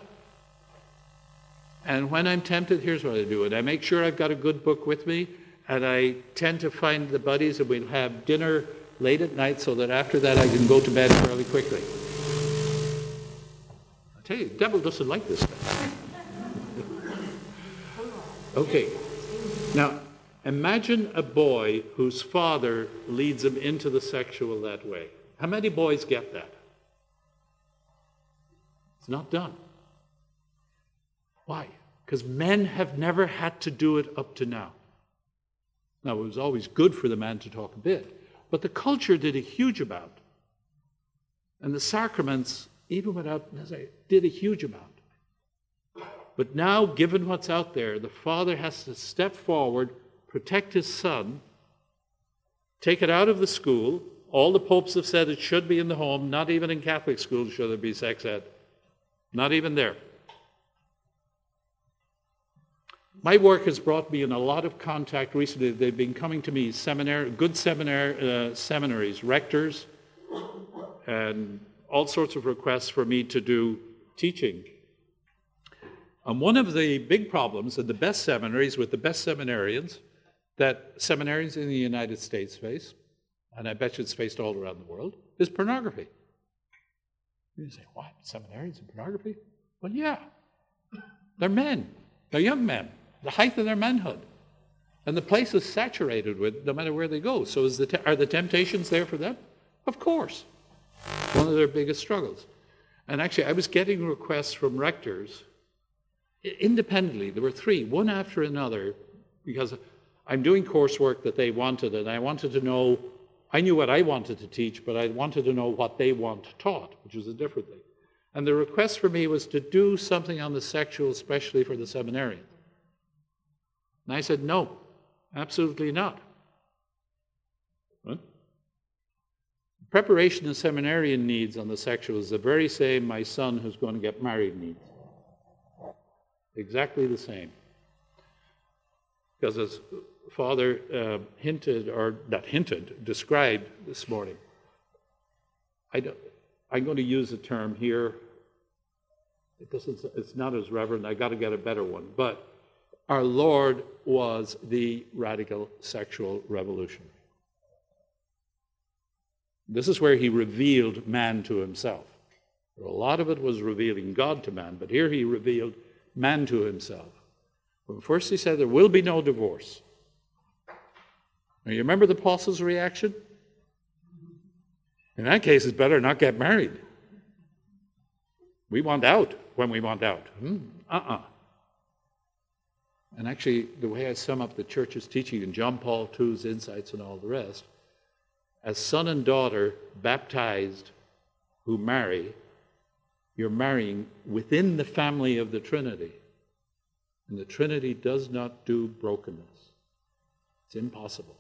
S2: And when I'm tempted, here's what I do. And I make sure I've got a good book with me, and I tend to find the buddies, and we'll have dinner late at night so that after that I can go to bed fairly quickly. Tell you, the devil doesn't like this okay. Now, imagine a boy whose father leads him into the sexual that way. How many boys get that? It's not done. Why? Because men have never had to do it up to now. Now, it was always good for the man to talk a bit, but the culture did a huge amount. And the sacraments, even without as I did a huge amount. But now, given what's out there, the father has to step forward, protect his son, take it out of the school. All the popes have said it should be in the home, not even in Catholic schools should there be sex ed. Not even there. My work has brought me in a lot of contact recently. They've been coming to me, seminary, good seminary, uh, seminaries, rectors, and all sorts of requests for me to do teaching. And one of the big problems in the best seminaries with the best seminarians that seminarians in the United States face, and I bet you it's faced all around the world, is pornography. You say, what? Seminarians and pornography? Well, yeah. They're men. They're young men the height of their manhood. And the place is saturated with no matter where they go. So the te- are the temptations there for them? Of course. One of their biggest struggles. And actually, I was getting requests from rectors independently. There were three, one after another, because I'm doing coursework that they wanted, and I wanted to know. I knew what I wanted to teach, but I wanted to know what they want taught, which was a different thing. And the request for me was to do something on the sexual, especially for the seminarians. And I said, No, absolutely not. What? Preparation a seminarian needs on the sexual is the very same my son who's going to get married needs. Exactly the same. Because as Father uh, hinted, or not hinted, described this morning, I don't, I'm going to use a term here. It doesn't, it's not as reverent. I got to get a better one. But our Lord was the radical sexual revolution. This is where he revealed man to himself. A lot of it was revealing God to man, but here he revealed man to himself. First he said there will be no divorce. Now you remember the apostles' reaction? In that case, it's better not get married. We want out when we want out. Hmm? Uh-uh. And actually, the way I sum up the church's teaching and John Paul II's insights and all the rest, as son and daughter baptized who marry, you're marrying within the family of the Trinity. And the Trinity does not do brokenness, it's impossible.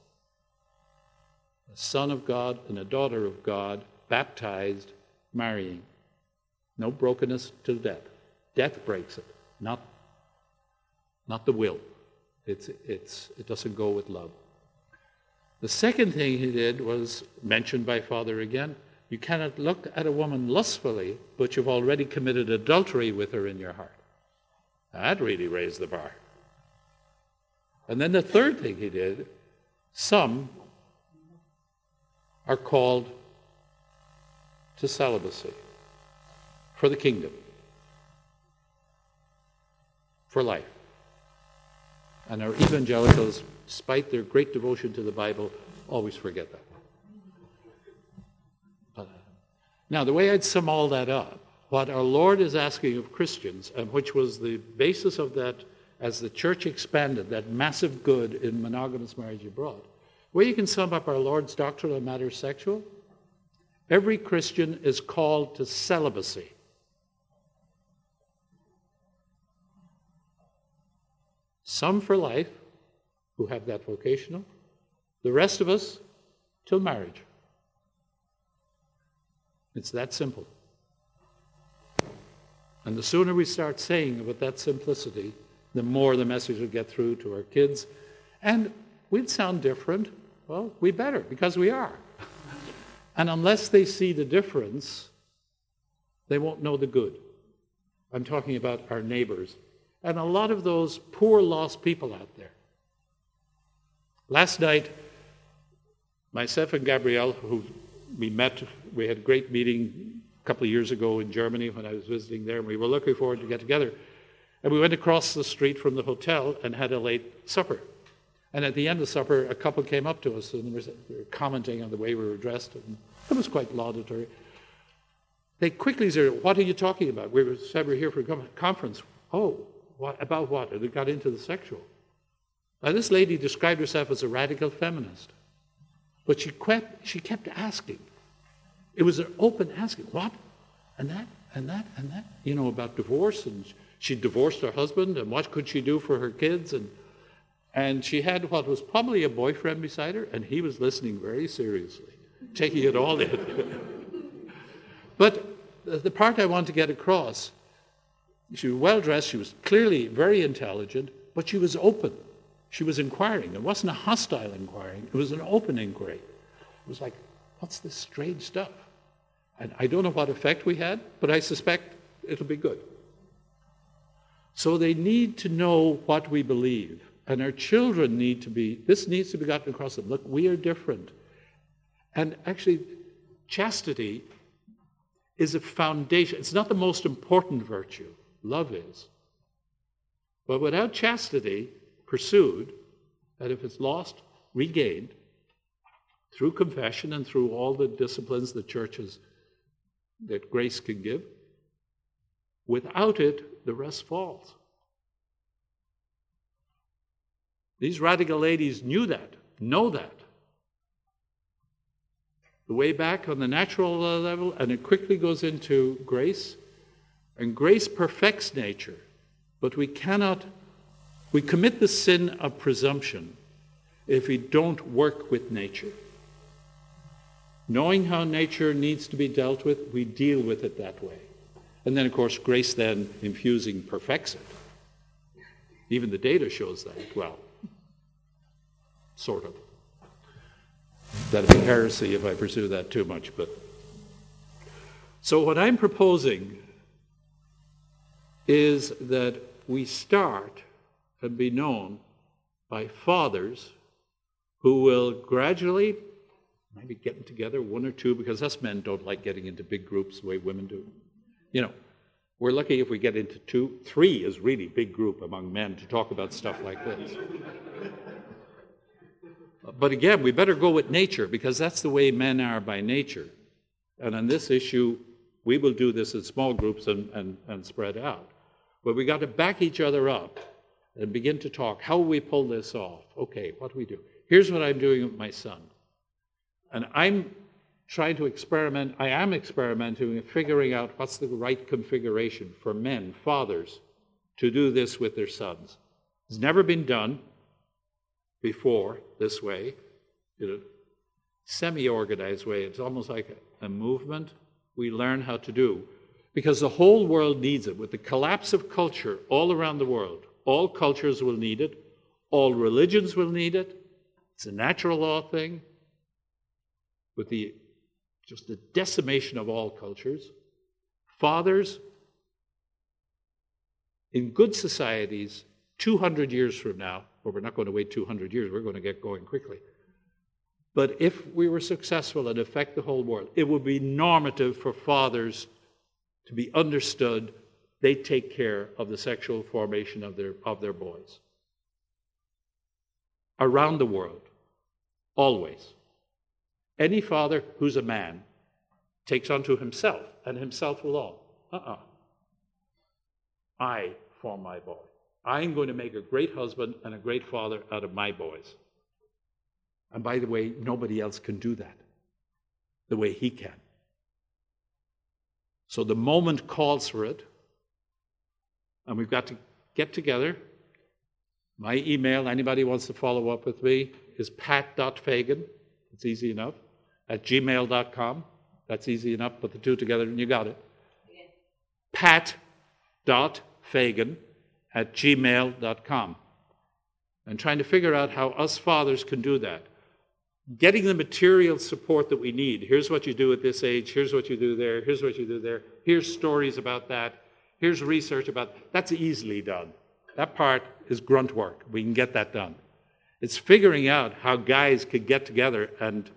S2: A son of God and a daughter of God baptized, marrying. No brokenness to death. Death breaks it, not not the will. It's, it's, it doesn't go with love. The second thing he did was mentioned by Father again You cannot look at a woman lustfully, but you've already committed adultery with her in your heart. That really raised the bar. And then the third thing he did some are called to celibacy for the kingdom, for life. And our evangelicals, despite their great devotion to the Bible, always forget that. But, uh, now, the way I'd sum all that up, what our Lord is asking of Christians, and which was the basis of that as the church expanded, that massive good in monogamous marriage brought. Where you can sum up our Lord's doctrine on matters sexual, every Christian is called to celibacy. Some for life, who have that vocational, the rest of us till marriage. It's that simple. And the sooner we start saying about that simplicity, the more the message will get through to our kids. And we'd sound different. Well, we better, because we are. and unless they see the difference, they won't know the good. I'm talking about our neighbors and a lot of those poor, lost people out there. Last night, myself and Gabrielle, who we met, we had a great meeting a couple of years ago in Germany when I was visiting there, and we were looking forward to get together. And we went across the street from the hotel and had a late supper. And at the end of supper, a couple came up to us and were commenting on the way we were dressed. And it was quite laudatory. They quickly said, What are you talking about? We were, said we're here for a conference. Oh, what, about what? And it got into the sexual. Now, this lady described herself as a radical feminist. But she kept, she kept asking. It was an open asking. What? And that, and that, and that. You know, about divorce and she divorced her husband, and what could she do for her kids? And, and she had what was probably a boyfriend beside her, and he was listening very seriously, taking it all in. but the part I want to get across she was well dressed, she was clearly very intelligent, but she was open. She was inquiring. It wasn't a hostile inquiring, it was an open inquiry. It was like, what's this strange stuff? And I don't know what effect we had, but I suspect it'll be good. So they need to know what we believe. And our children need to be, this needs to be gotten across them. Look, we are different. And actually, chastity is a foundation. It's not the most important virtue, love is. But without chastity pursued, and if it's lost, regained, through confession and through all the disciplines the church has, that grace can give, without it, the rest falls. These radical ladies knew that, know that. The way back on the natural level, and it quickly goes into grace. And grace perfects nature, but we cannot, we commit the sin of presumption if we don't work with nature. Knowing how nature needs to be dealt with, we deal with it that way. And then, of course, grace then infusing perfects it. Even the data shows that. Well, sort of. That'd be heresy if I pursue that too much, but. So, what I'm proposing is that we start and be known by fathers who will gradually, maybe getting together, one or two, because us men don't like getting into big groups the way women do. You know, we're lucky if we get into two. Three is really big group among men to talk about stuff like this. but again, we better go with nature because that's the way men are by nature. And on this issue, we will do this in small groups and, and, and spread out. But we got to back each other up and begin to talk. How will we pull this off? Okay, what do we do? Here's what I'm doing with my son. And I'm trying to experiment, I am experimenting in figuring out what's the right configuration for men, fathers, to do this with their sons. It's never been done before this way, in a semi organized way. It's almost like a, a movement we learn how to do because the whole world needs it. With the collapse of culture all around the world, all cultures will need it, all religions will need it. It's a natural law thing. With the just the decimation of all cultures. Fathers, in good societies, 200 years from now, well, we're not going to wait 200 years, we're going to get going quickly. But if we were successful and affect the whole world, it would be normative for fathers to be understood they take care of the sexual formation of their, of their boys. Around the world, always. Any father who's a man takes unto himself and himself alone. Uh uh-uh. uh I form my boy. I'm going to make a great husband and a great father out of my boys. And by the way, nobody else can do that the way he can. So the moment calls for it and we've got to get together. My email, anybody wants to follow up with me, is pat.fagan. It's easy enough. At gmail.com. That's easy enough. Put the two together and you got it. Yeah. Pat.fagan at gmail.com. And trying to figure out how us fathers can do that. Getting the material support that we need. Here's what you do at this age. Here's what you do there. Here's what you do there. Here's stories about that. Here's research about that's easily done. That part is grunt work. We can get that done. It's figuring out how guys could get together and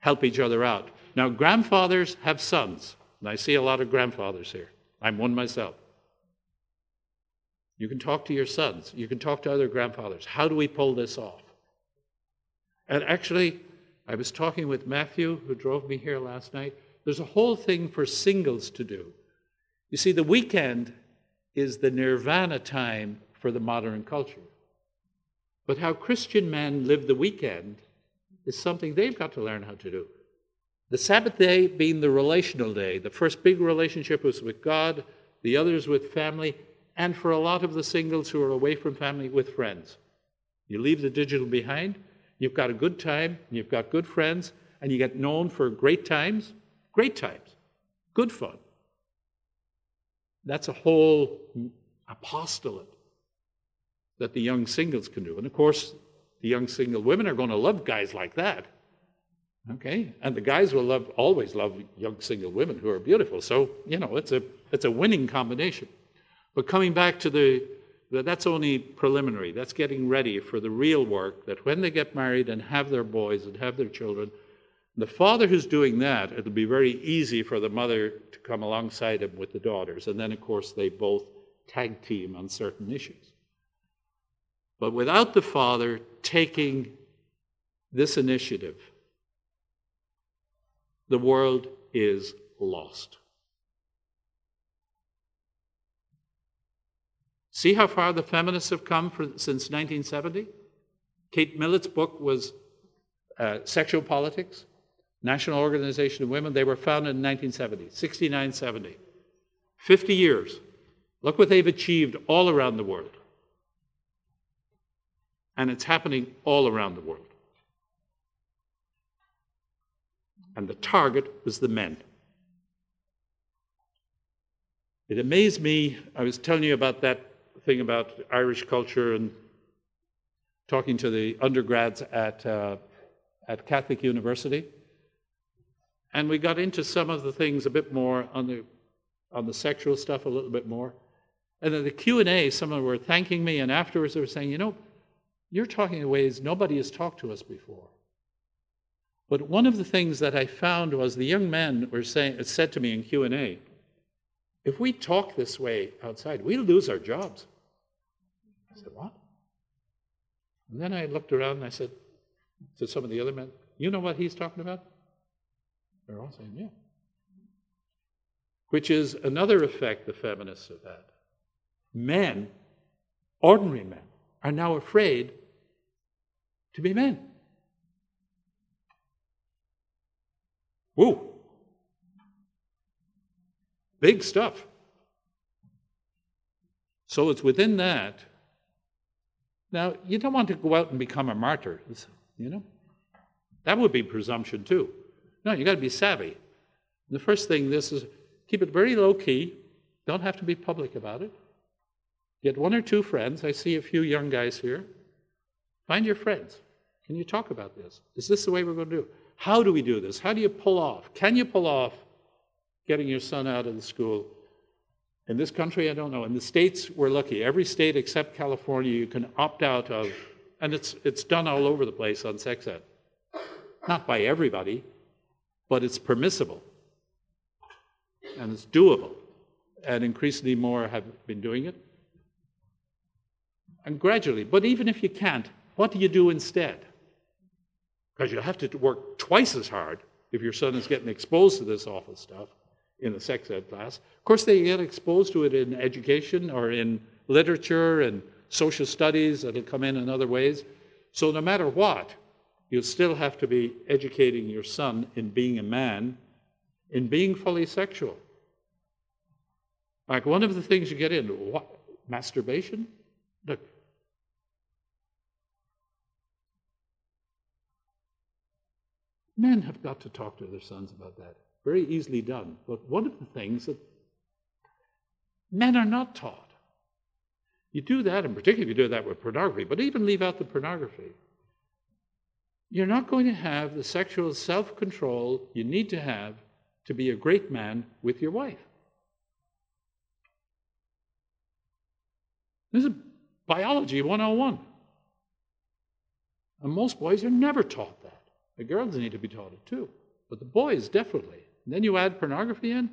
S2: help each other out. Now, grandfathers have sons, and I see a lot of grandfathers here. I'm one myself. You can talk to your sons, you can talk to other grandfathers. How do we pull this off? And actually, I was talking with Matthew, who drove me here last night. There's a whole thing for singles to do. You see, the weekend is the nirvana time for the modern culture. But how Christian men live the weekend is something they've got to learn how to do. The Sabbath day being the relational day, the first big relationship was with God, the others with family, and for a lot of the singles who are away from family, with friends. You leave the digital behind, you've got a good time, you've got good friends, and you get known for great times, great times, good fun. That's a whole apostolate that the young singles can do. And of course, the young single women are going to love guys like that. Okay? And the guys will love always love young single women who are beautiful. So, you know, it's a it's a winning combination. But coming back to the that's only preliminary. That's getting ready for the real work that when they get married and have their boys and have their children, the father who's doing that, it'll be very easy for the mother to come alongside him with the daughters. And then, of course, they both tag team on certain issues. But without the father taking this initiative, the world is lost. See how far the feminists have come for, since 1970? Kate Millett's book was uh, Sexual Politics. National Organization of Women. They were founded in 1970, 69, 70. 50 years. Look what they've achieved all around the world. And it's happening all around the world. And the target was the men. It amazed me. I was telling you about that thing about Irish culture and talking to the undergrads at, uh, at Catholic University. And we got into some of the things a bit more on the on the sexual stuff a little bit more. And then the Q&A, someone were thanking me, and afterwards they were saying, you know, you're talking in ways nobody has talked to us before. But one of the things that I found was the young men were saying, said to me in Q&A, if we talk this way outside, we'll lose our jobs. I said, what? And then I looked around and I said to some of the other men, you know what he's talking about? They're all saying, yeah. Which is another effect the feminists have had. Men, ordinary men, are now afraid to be men. Woo! Big stuff. So it's within that. Now, you don't want to go out and become a martyr, you know? That would be presumption too. No, you got to be savvy. And the first thing this is keep it very low key. Don't have to be public about it. Get one or two friends. I see a few young guys here. Find your friends. Can you talk about this? Is this the way we're going to do? How do we do this? How do you pull off? Can you pull off getting your son out of the school? In this country, I don't know. In the states, we're lucky. Every state except California, you can opt out of, and it's, it's done all over the place on sex ed. Not by everybody, but it's permissible and it's doable. And increasingly more have been doing it. And gradually, but even if you can't, what do you do instead? Because you have to work twice as hard if your son is getting exposed to this awful stuff in the sex ed class. Of course, they get exposed to it in education or in literature and social studies that'll come in in other ways. So, no matter what, you still have to be educating your son in being a man, in being fully sexual. Like one of the things you get in, what, masturbation? Look, men have got to talk to their sons about that. Very easily done. But one of the things that men are not taught. You do that, and particularly if you do that with pornography, but even leave out the pornography. You're not going to have the sexual self control you need to have to be a great man with your wife. This is biology 101. And most boys are never taught that. The girls need to be taught it too, but the boys definitely. And then you add pornography in,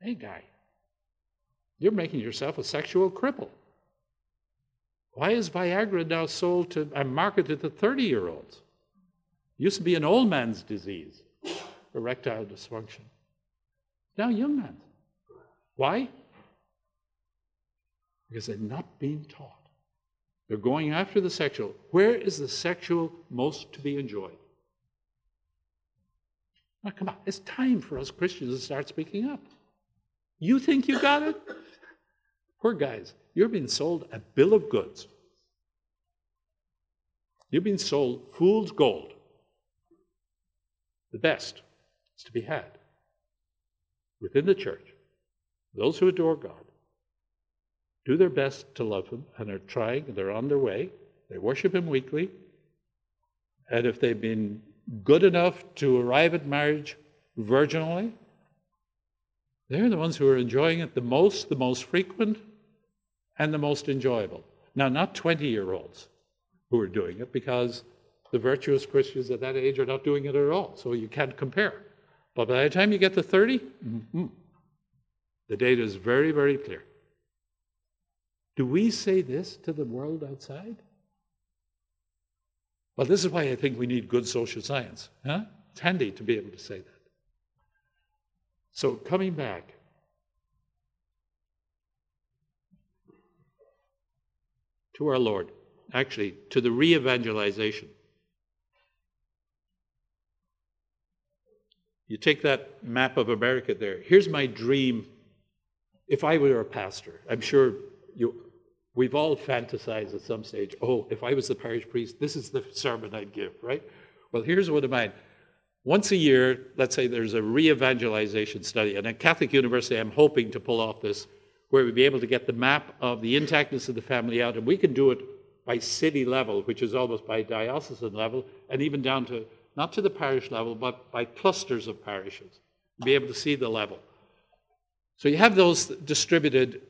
S2: hey, guy, you're making yourself a sexual cripple. Why is Viagra now sold to and marketed to 30 year olds? Used to be an old man's disease, erectile dysfunction. Now, young men. Why? Because they're not being taught. They're going after the sexual. Where is the sexual most to be enjoyed? Now, come on, it's time for us Christians to start speaking up. You think you got it? Poor guys, you're being sold a bill of goods. You're being sold fool's gold. The best is to be had within the church. Those who adore God do their best to love Him and are trying, and they're on their way. They worship Him weekly. And if they've been good enough to arrive at marriage virginally, they're the ones who are enjoying it the most, the most frequent, and the most enjoyable. Now, not 20 year olds who are doing it because the virtuous Christians at that age are not doing it at all, so you can't compare. But by the time you get to 30, mm-hmm, the data is very, very clear. Do we say this to the world outside? Well, this is why I think we need good social science. Huh? It's handy to be able to say that. So, coming back, to our Lord, actually, to the re evangelization. You take that map of America there. Here's my dream if I were a pastor. I'm sure you, We've all fantasized at some stage, oh, if I was the parish priest, this is the sermon I'd give, right? Well, here's one of mine. Once a year, let's say there's a re evangelization study, and at Catholic University, I'm hoping to pull off this, where we'd be able to get the map of the intactness of the family out, and we can do it by city level, which is almost by diocesan level, and even down to not to the parish level, but by clusters of parishes, be able to see the level. So you have those distributed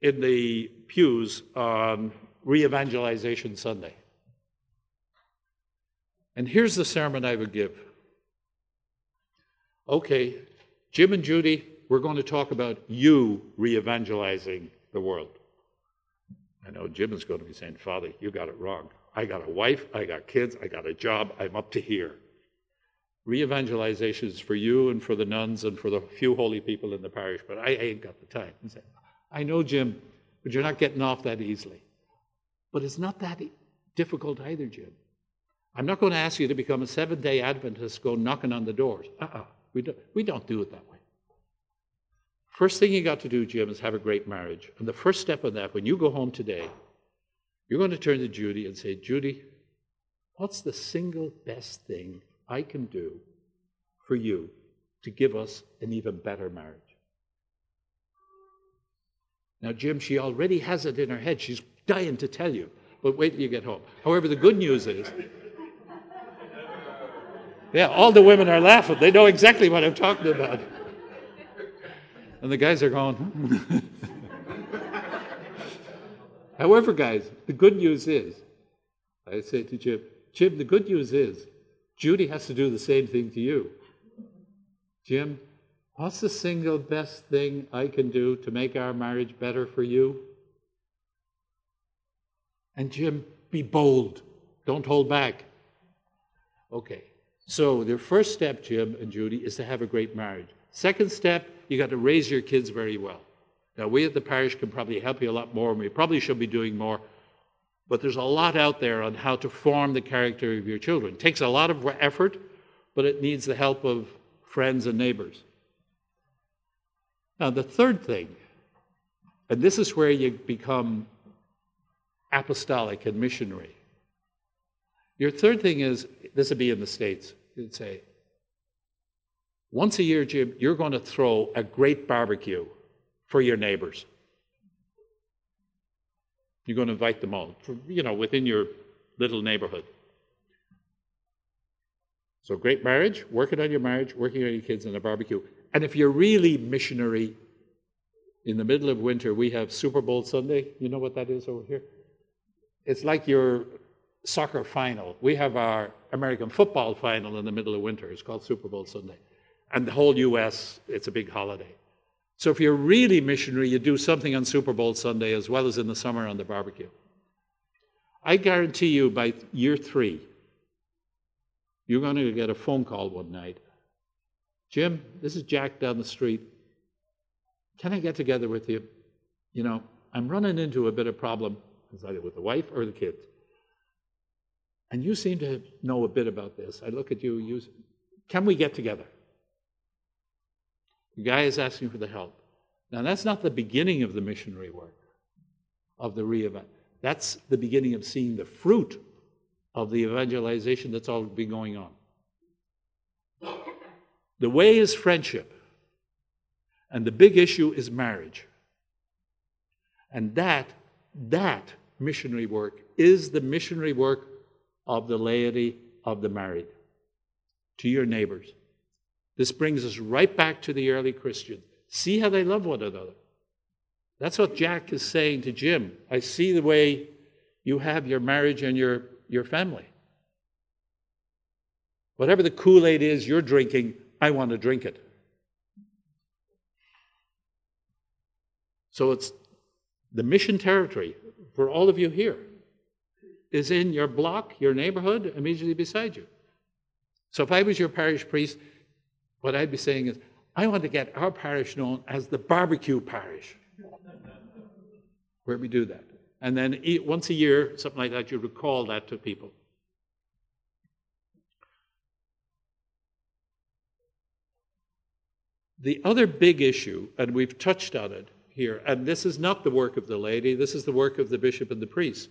S2: in the pews on re evangelization Sunday. And here's the sermon I would give. Okay, Jim and Judy, we're going to talk about you re evangelizing the world. I know Jim is going to be saying, Father, you got it wrong. I got a wife, I got kids, I got a job, I'm up to here. Re evangelization is for you and for the nuns and for the few holy people in the parish, but I ain't got the time. I know, Jim, but you're not getting off that easily. But it's not that difficult either, Jim. I'm not going to ask you to become a seven day Adventist, go knocking on the doors. Uh uh-uh. uh We, don't, we don't do it that way. First thing you got to do, Jim, is have a great marriage. And the first step of that, when you go home today, you're going to turn to Judy and say, Judy, what's the single best thing I can do for you to give us an even better marriage? Now, Jim, she already has it in her head. She's dying to tell you, but wait till you get home. However, the good news is Yeah, all the women are laughing. They know exactly what I'm talking about. And the guys are going. Hmm. However, guys, the good news is, I say to Jim, Jim, the good news is, Judy has to do the same thing to you. Jim, what's the single best thing I can do to make our marriage better for you? And Jim, be bold. Don't hold back. Okay. So the first step, Jim and Judy, is to have a great marriage. Second step, you got to raise your kids very well. Now, we at the parish can probably help you a lot more, and we probably should be doing more. But there's a lot out there on how to form the character of your children. It takes a lot of effort, but it needs the help of friends and neighbors. Now, the third thing, and this is where you become apostolic and missionary. Your third thing is this would be in the States. You'd say, once a year, Jim, you're going to throw a great barbecue for your neighbors. You're going to invite them all, for, you know, within your little neighborhood. So, great marriage, working on your marriage, working on your kids, and a barbecue. And if you're really missionary, in the middle of winter, we have Super Bowl Sunday. You know what that is over here? It's like your soccer final. We have our American football final in the middle of winter. It's called Super Bowl Sunday. And the whole U.S., it's a big holiday. So if you're really missionary, you do something on Super Bowl Sunday as well as in the summer on the barbecue. I guarantee you by year three, you're going to get a phone call one night. Jim, this is Jack down the street. Can I get together with you? You know, I'm running into a bit of problem, either with the wife or the kids. And you seem to know a bit about this. I look at you, you can we get together? The guy is asking for the help. Now, that's not the beginning of the missionary work, of the re. That's the beginning of seeing the fruit of the evangelization that's all been going on. The way is friendship, and the big issue is marriage. And that, that missionary work is the missionary work of the laity of the married to your neighbors. This brings us right back to the early Christians. See how they love one another. That's what Jack is saying to Jim. I see the way you have your marriage and your, your family. Whatever the Kool Aid is you're drinking, I want to drink it. So it's the mission territory for all of you here is in your block, your neighborhood, immediately beside you. So if I was your parish priest, what I'd be saying is, I want to get our parish known as the barbecue parish, where we do that. And then once a year, something like that, you recall that to people. The other big issue, and we've touched on it here, and this is not the work of the laity, this is the work of the bishop and the priest,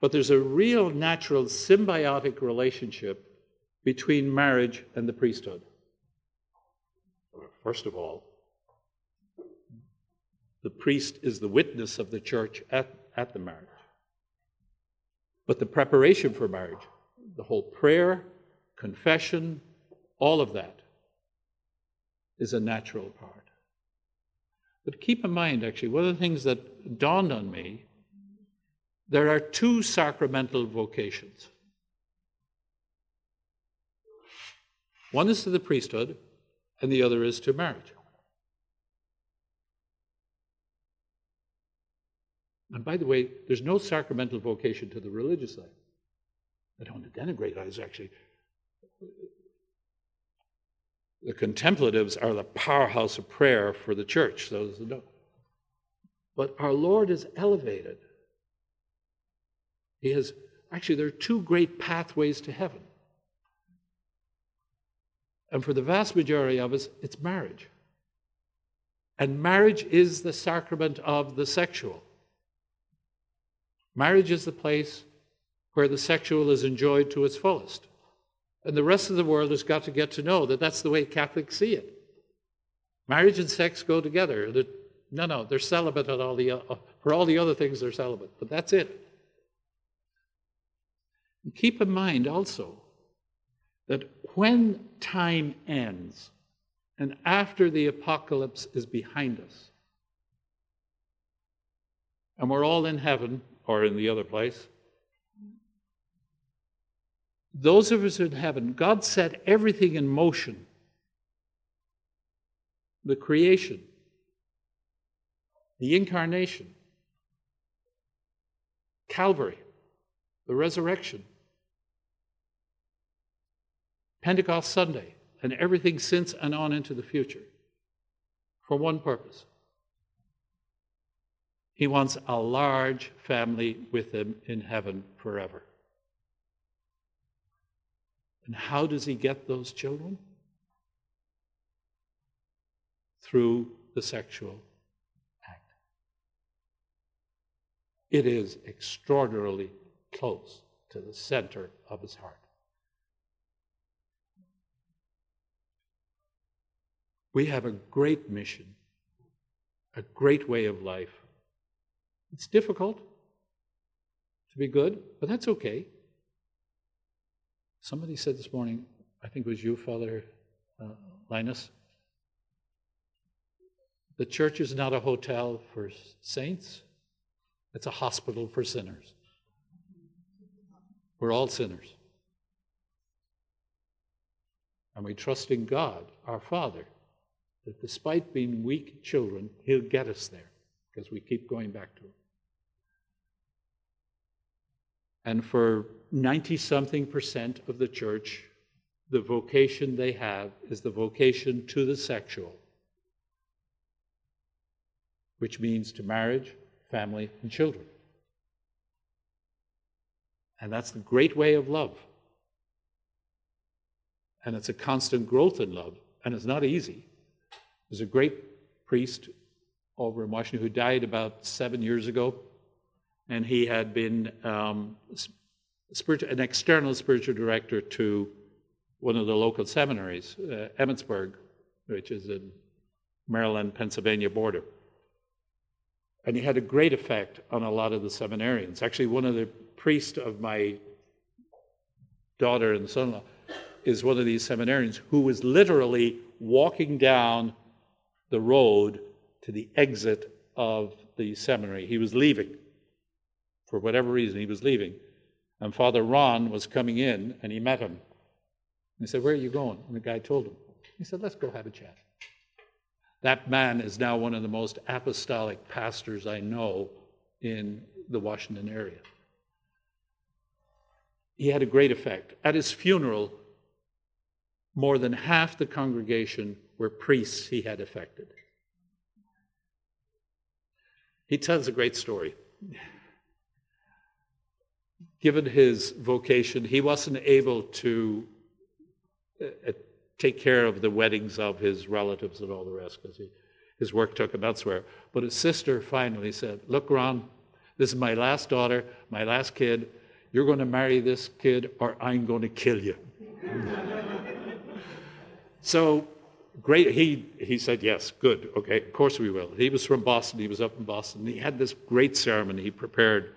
S2: but there's a real natural symbiotic relationship between marriage and the priesthood. First of all, the priest is the witness of the church at, at the marriage. But the preparation for marriage, the whole prayer, confession, all of that is a natural part. But keep in mind, actually, one of the things that dawned on me there are two sacramental vocations. One is to the priesthood, and the other is to marriage. And by the way, there's no sacramental vocation to the religious life. I don't want to denigrate it. actually the contemplatives are the powerhouse of prayer for the church. Those know. But our Lord is elevated. He has actually there are two great pathways to heaven. And for the vast majority of us, it's marriage. And marriage is the sacrament of the sexual. Marriage is the place where the sexual is enjoyed to its fullest. And the rest of the world has got to get to know that that's the way Catholics see it. Marriage and sex go together. no, no, they're celibate all the, uh, for all the other things, they're celibate. But that's it. And keep in mind also that when time ends and after the apocalypse is behind us, and we're all in heaven or in the other place, those of us in heaven, God set everything in motion. The creation, the incarnation, Calvary, the resurrection, Pentecost Sunday, and everything since and on into the future for one purpose. He wants a large family with him in heaven forever. And how does he get those children? Through the sexual act. It is extraordinarily close to the center of his heart. We have a great mission, a great way of life. It's difficult to be good, but that's okay. Somebody said this morning, I think it was you, Father uh, Linus, the church is not a hotel for saints, it's a hospital for sinners. We're all sinners. And we trust in God, our Father, that despite being weak children, He'll get us there because we keep going back to Him. And for 90 something percent of the church, the vocation they have is the vocation to the sexual, which means to marriage, family, and children. And that's the great way of love. And it's a constant growth in love, and it's not easy. There's a great priest over in Washington who died about seven years ago and he had been um, an external spiritual director to one of the local seminaries, uh, Emmitsburg, which is in Maryland Pennsylvania border. And he had a great effect on a lot of the seminarians. Actually, one of the priests of my daughter and son in law is one of these seminarians who was literally walking down the road to the exit of the seminary. He was leaving for whatever reason, he was leaving. And Father Ron was coming in, and he met him. He said, Where are you going? And the guy told him. He said, Let's go have a chat. That man is now one of the most apostolic pastors I know in the Washington area. He had a great effect. At his funeral, more than half the congregation were priests he had affected. He tells a great story given his vocation, he wasn't able to uh, take care of the weddings of his relatives and all the rest because his work took him elsewhere. But his sister finally said, Look, Ron, this is my last daughter, my last kid. You're going to marry this kid, or I'm going to kill you. so, great. He, he said, Yes, good. Okay, of course we will. He was from Boston. He was up in Boston. He had this great ceremony he prepared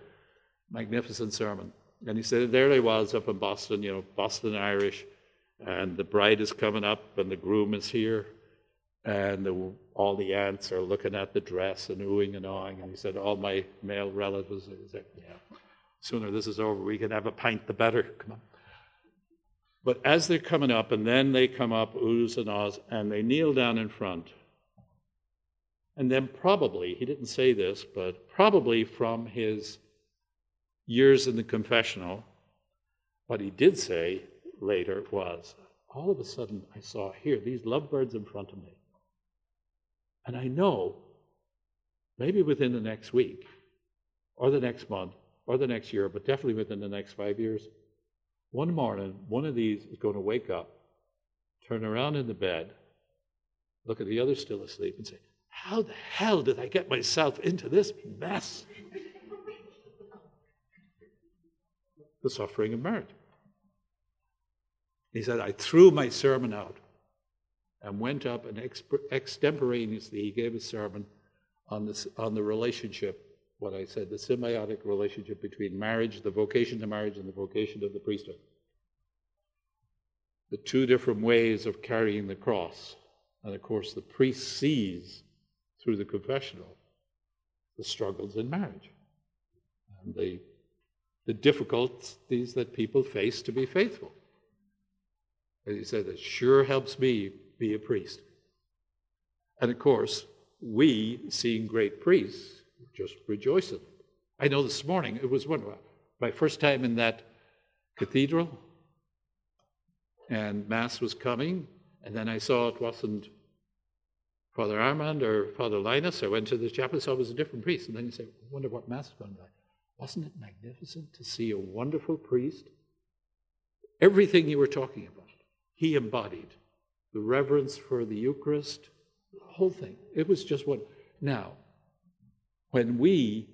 S2: magnificent sermon. And he said, there he was up in Boston, you know, Boston Irish, and the bride is coming up, and the groom is here, and the, all the aunts are looking at the dress and oohing and awing. And he said, all my male relatives, he said, yeah, sooner this is over, we can have a pint, the better. Come on. But as they're coming up, and then they come up, oohs and ahs, and they kneel down in front. And then probably, he didn't say this, but probably from his years in the confessional, what he did say later was, all of a sudden I saw here these lovebirds in front of me. And I know maybe within the next week, or the next month, or the next year, but definitely within the next five years, one morning, one of these is going to wake up, turn around in the bed, look at the other still asleep, and say, How the hell did I get myself into this mess? the suffering of marriage. He said, I threw my sermon out and went up and extemporaneously he gave a sermon on, this, on the relationship, what I said, the symbiotic relationship between marriage, the vocation to marriage, and the vocation of the priesthood. the two different ways of carrying the cross. And of course, the priest sees through the confessional the struggles in marriage and the, the difficulties that people face to be faithful. And he said, It sure helps me be a priest. And of course, we, seeing great priests, just rejoice in them. I know this morning, it was one, my first time in that cathedral, and Mass was coming, and then I saw it wasn't Father Armand or Father Linus. I went to the chapel, saw it was a different priest, and then you say, wonder what Mass is going to be. like. Wasn't it magnificent to see a wonderful priest? Everything you were talking about, he embodied the reverence for the Eucharist, the whole thing. It was just one. Now, when we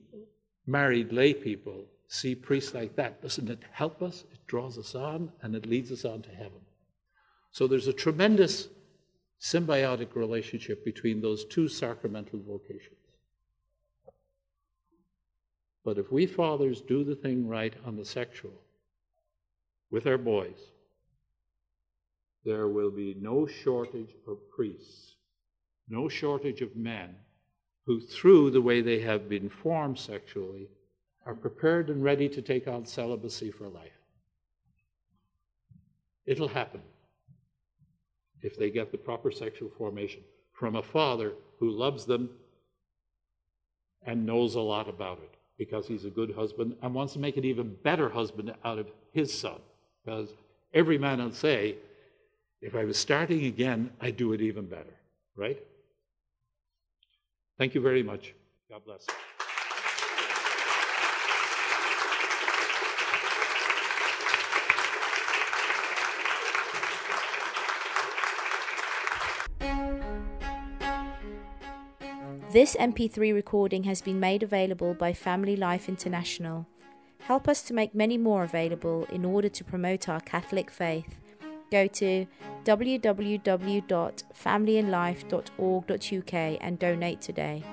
S2: married lay people see priests like that, doesn't it help us? It draws us on and it leads us on to heaven. So there's a tremendous symbiotic relationship between those two sacramental vocations. But if we fathers do the thing right on the sexual with our boys, there will be no shortage of priests, no shortage of men who, through the way they have been formed sexually, are prepared and ready to take on celibacy for life. It'll happen if they get the proper sexual formation from a father who loves them and knows a lot about it because he's a good husband and wants to make an even better husband out of his son. Because every man will say, if I was starting again, I'd do it even better, right? Thank you very much. God bless.
S3: This MP3 recording has been made available by Family Life International. Help us to make many more available in order to promote our Catholic faith. Go to www.familyandlife.org.uk and donate today.